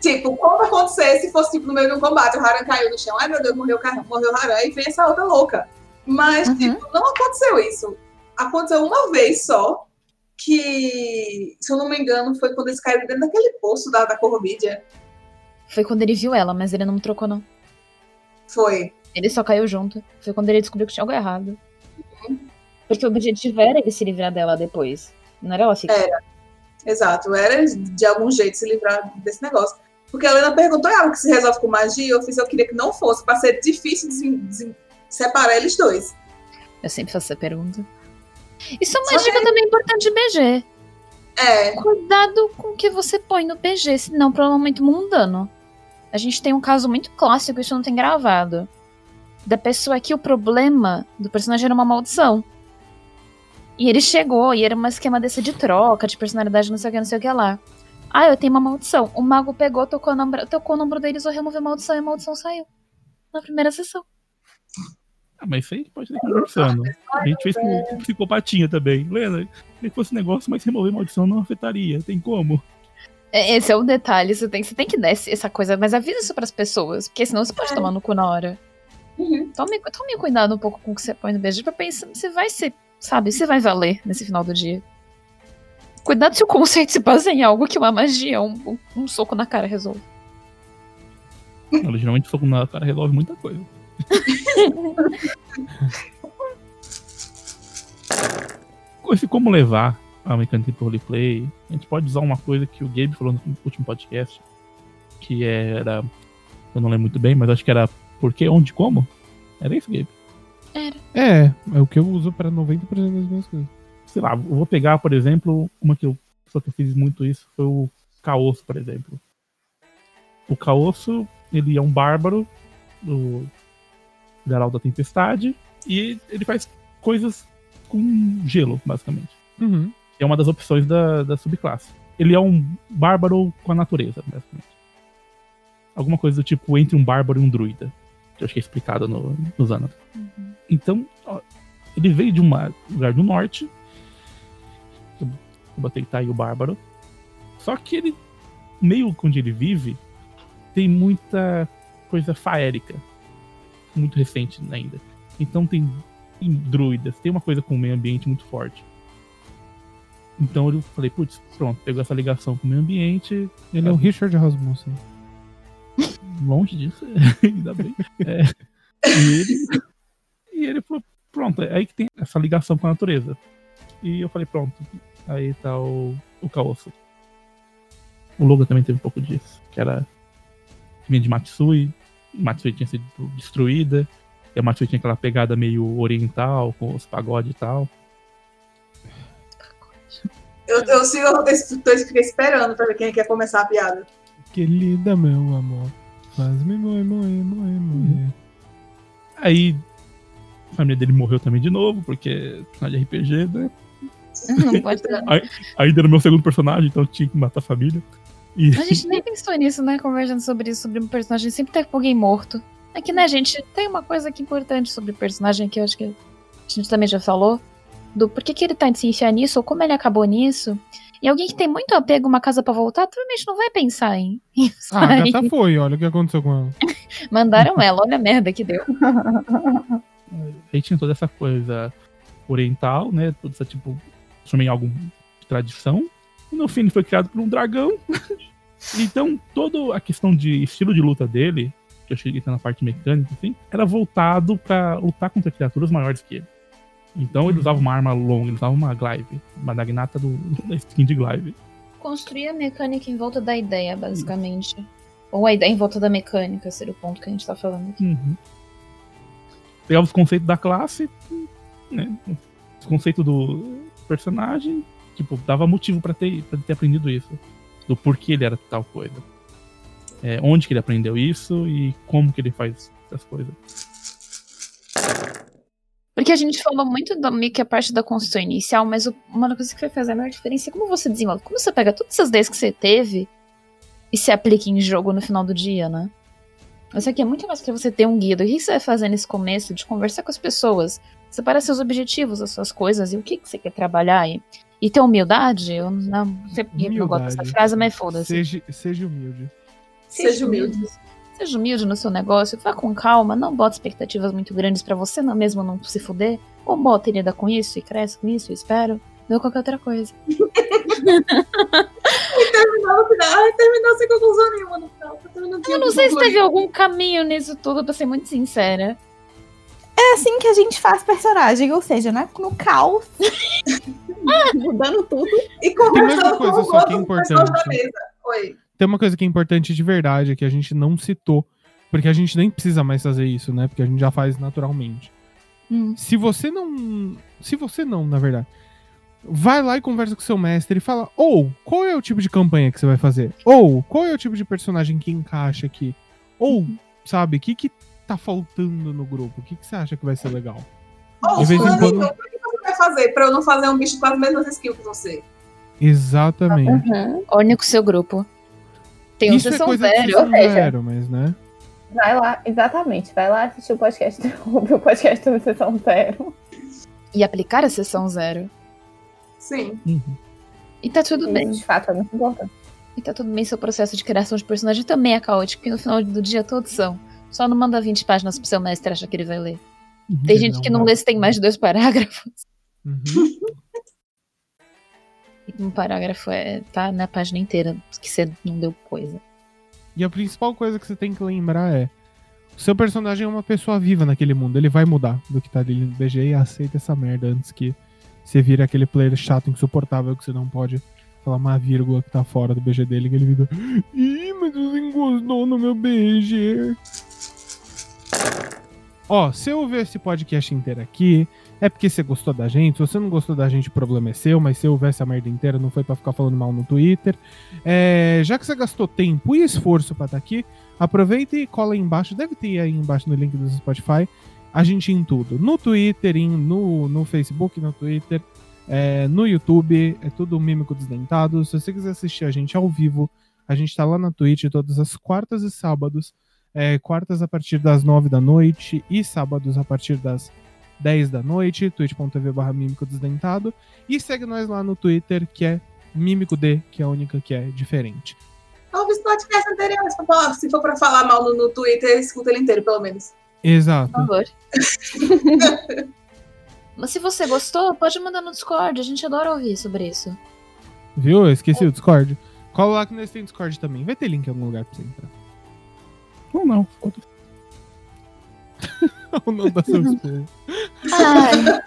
Tipo, como acontecer se fosse tipo, no meio de um combate, o Haran caiu no chão, ai meu Deus, morreu, o Haran- morreu o Haran, e vem essa outra louca. Mas, Uhum. tipo, não aconteceu isso. Aconteceu uma vez só, que, se eu não me engano, foi quando eles caíram dentro daquele poço da, da Corvidia. Foi quando ele viu ela, mas ele não me trocou, não. Foi. Ele só caiu junto. Foi quando ele descobriu que tinha algo errado. Porque o objetivo era ele se livrar dela depois. Não era ela ficar. É. Exato, era de algum jeito se livrar desse negócio. Porque a Helena perguntou, algo que se resolve com magia? Eu fiz, eu queria que não fosse, pra ser difícil separar eles dois. Eu sempre faço essa pergunta. Isso é uma Só dica também importante de BG. É, Cuidado com o que você põe no PG, senão problema muito mundano. A gente tem um caso muito clássico, isso não tem gravado. Da pessoa que o problema do personagem era uma maldição. E ele chegou, e era um esquema desse de troca, de personalidade, não sei o que, não sei o que lá. Ah, eu tenho uma maldição. O mago pegou, tocou no tocou no ombro deles, eu removi a maldição e a maldição saiu. Na primeira sessão. Ah, mas isso aí pode ser conversando. A gente fez com, psicopatinha também. Lena, se fosse negócio, mas remover maldição não afetaria. Tem como? É, Esse é o detalhe, você tem, você tem que dar essa coisa, mas avisa isso pras pessoas, porque senão você pode tomar no cu na hora. Uhum. Tome, tome cuidado um pouco com o que você põe no BG pra pensar se vai ser, sabe, se vai valer nesse final do dia. Cuidado se o conceito se baseia em algo que uma magia, um, um, um soco na cara resolve. Não, geralmente soco na cara resolve muita coisa. Esse como levar a mecânica de roleplay, a gente pode usar uma coisa que o Gabe falou no último podcast, que era. Eu não lembro muito bem, mas acho que era por que, onde, como? Era isso, Gabe? É, é o que eu uso pra 90% das minhas coisas. sei lá, eu vou pegar, por exemplo, uma que eu, só que eu fiz muito isso foi o Caosso, por exemplo. O Caosso, ele é um bárbaro do Garal da Tempestade e ele faz coisas com gelo, basicamente. Uhum. É uma das opções da, da subclasse. Ele é um bárbaro com a natureza, basicamente. Alguma coisa do tipo entre um bárbaro e um druida. Que eu acho que é explicado no, no Xanath. Então, ó, ele veio de um lugar do norte. Eu, botei tá aí o bárbaro. Só que ele meio onde ele vive tem muita coisa faérica. Muito recente ainda. Então tem, tem druidas, tem uma coisa com o meio ambiente muito forte. Então eu falei, putz, pronto, pegou essa ligação com o meio ambiente. Ele é o Richard Rasmussen. Longe disso, ainda bem. É, e, ele, e ele falou, pronto, é aí que tem essa ligação com a natureza. E eu falei, pronto, aí tá o, o Kaosu. O logo também teve um pouco disso, que era vinha de Matsui, Matsui tinha sido destruída, e a Matsui tinha aquela pegada meio oriental, com os pagodes e tal. Eu, eu sigo, eu estou esperando pra ver quem quer começar a piada. Querida, meu amor, faz-me morrer, morrer, morrer, morrer. Aí a família dele morreu também de novo, porque final de RPG, né? Não pode ter. Ainda era meu segundo personagem, então tinha que matar a família. E A gente nem pensou nisso, né? Conversando sobre isso, sobre um personagem sempre ter alguém morto. Aqui, né, gente, tem uma coisa aqui importante sobre o personagem que eu acho que a gente também já falou. Do por que, que ele tá se enfiar nisso, ou como ele acabou nisso. E alguém que tem muito apego a uma casa pra voltar, provavelmente não vai pensar em, em Ah, a. Agatha foi, olha o que aconteceu com ela. Mandaram ela, olha a merda que deu. aí tinha toda essa coisa oriental, né? Toda essa tipo, em algo de tradição. No fim ele foi criado por um dragão. então, toda a questão de estilo de luta dele, que eu cheguei na parte mecânica, assim, era voltado pra lutar contra criaturas maiores que ele. Então ele usava uma arma longa, ele usava uma glaive, uma dagnata do, da skin de glaive. Construir a mecânica em volta da ideia, basicamente. Ou a ideia em volta da mecânica, seria o ponto que a gente tá falando aqui. Uhum. Pegava os conceitos da classe, né? Os conceitos do personagem, tipo, dava motivo pra ter, pra ter aprendido isso. Do porquê ele era tal coisa. É, onde que ele aprendeu isso e como que ele faz essas coisas. Porque a gente falou muito da meio que a parte da construção inicial, mas o- uma coisa que vai fazer a maior diferença é como você desenvolve. Como você pega todas essas ideias que você teve e se aplica em jogo no final do dia, né? Isso aqui é muito mais que você ter um guia do que você vai fazer nesse começo, de conversar com as pessoas, separar seus objetivos, as suas coisas e o que, que você quer trabalhar. E, e ter humildade, eu não sei porque eu gosto dessa frase, mas foda-se. Seja, seja humilde. Seja humilde. Seja humilde no seu negócio, vá com calma, não bota expectativas muito grandes pra você não mesmo não se fuder. Ou bota e lida com isso e cresce com isso, eu espero. Ou qualquer outra coisa. Terminou no final. Ai, terminou sem conclusão nenhuma no final. Tá Eu não sei se teve algum caminho nisso tudo, pra ser muito sincera. É assim que a gente faz personagem, ou seja, né? No caos. Mudando tudo. E conversando uma coisa com os só que é outros pessoas da importante. mesa. Oi. Tem uma coisa que é importante de verdade, que a gente não citou, porque a gente nem precisa mais fazer isso, né? Porque a gente já faz naturalmente. Hum. Se você não. Se você não, na verdade. Vai lá e conversa com seu mestre e fala: ou qual é o tipo de campanha que você vai fazer? Ou qual é o tipo de personagem que encaixa aqui? Ou, sabe, o que, que tá faltando no grupo? O que, que você acha que vai ser legal? Ô, De vez em quando- o que você vai fazer pra eu não fazer um bicho com as mesmas skills que você? Exatamente. Orne com o seu grupo. Tem um Isso é sessão coisa zero. sessão ou seja, zero, mas né? Vai lá, exatamente. Vai lá assistir o podcast, ouvir o podcast da sessão zero. E aplicar a sessão zero. Sim. Uhum. E tá tudo Isso, bem. de fato, é muito importante. E tá tudo bem, seu processo de criação de personagem também é caótico, porque no final do dia todos são. Só não manda 20 páginas pro seu mestre achar que ele vai ler. Tem gente que não lê se tem mais de dois parágrafos. Uhum. Um parágrafo é, tá na página inteira, que você não deu coisa. E a principal coisa que você tem que lembrar é: o seu personagem é uma pessoa viva naquele mundo. Ele vai mudar do que tá ali no BG e aceita essa merda antes que você vire aquele player chato, insuportável, que você não pode falar uma vírgula que tá fora do BG dele, que ele fica. Ih, mas você encostou no meu BG. Ó, se eu ouvir esse podcast inteiro aqui, é porque você gostou da gente. Se você não gostou da gente, o problema é seu, mas se eu ouvesse a merda inteira, não foi pra ficar falando mal no Twitter. É, já que você gastou tempo e esforço pra estar aqui, aproveita e cola aí embaixo. Deve ter aí embaixo no link do Spotify. A gente em tudo. No Twitter, em- no, no Facebook, no Twitter, é, no YouTube. É tudo Mímico Desdentado. Se você quiser assistir a gente ao vivo, a gente tá lá na Twitch todas as quartas e sábados. É, quartas a partir das 9 da noite e sábados a partir das 10 da noite. twitch.tv barra Mímico Desdentado. E segue nós lá no Twitter, que é Mímico D, que é a única que é diferente. Ouve os podcasts anteriores. Se for pra falar mal no, no Twitter, escuta ele inteiro, pelo menos. Exato. Por favor. Mas se você gostou, pode mandar no Discord. A gente adora ouvir sobre isso. Viu? Eu esqueci o Discord. Cola lá que nós temos Discord também. Vai ter link em algum lugar pra você entrar. Ou não. foda-se. Ou não dá. Ai,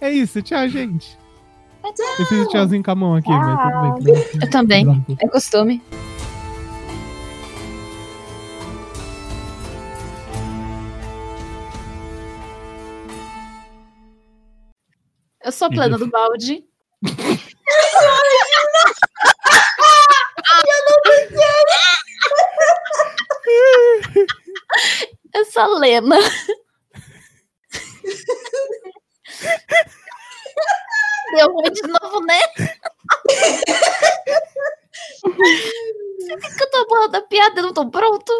É isso, tchau, gente. Eu fiz o tchauzinho com a mão aqui, mas tudo bem. eu também. É costume. Eu sou a plena do balde. Eu sou a Lena. Deu ruim de novo, né? Você fica que eu tô bolando a piada, eu não tô pronto.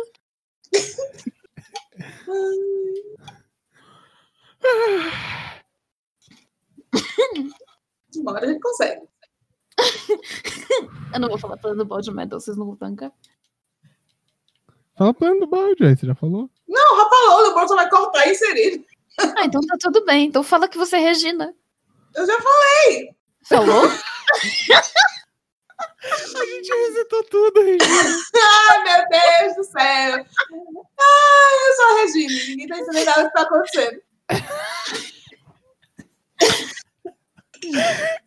Uma hora a gente consegue. Eu não vou falar plano do balde metal, vocês não vão tancar. Fala plano do balde, aí você já falou? Não, já falou, o Bolso vai cortar e inserir. Ah, então tá tudo bem. Então fala que você é Regina. Eu já falei. Falou? A gente resetou tudo, Regina. Ai, meu Deus do céu. Ai, eu sou a Regina. Ninguém tá entendendo nada que tá acontecendo.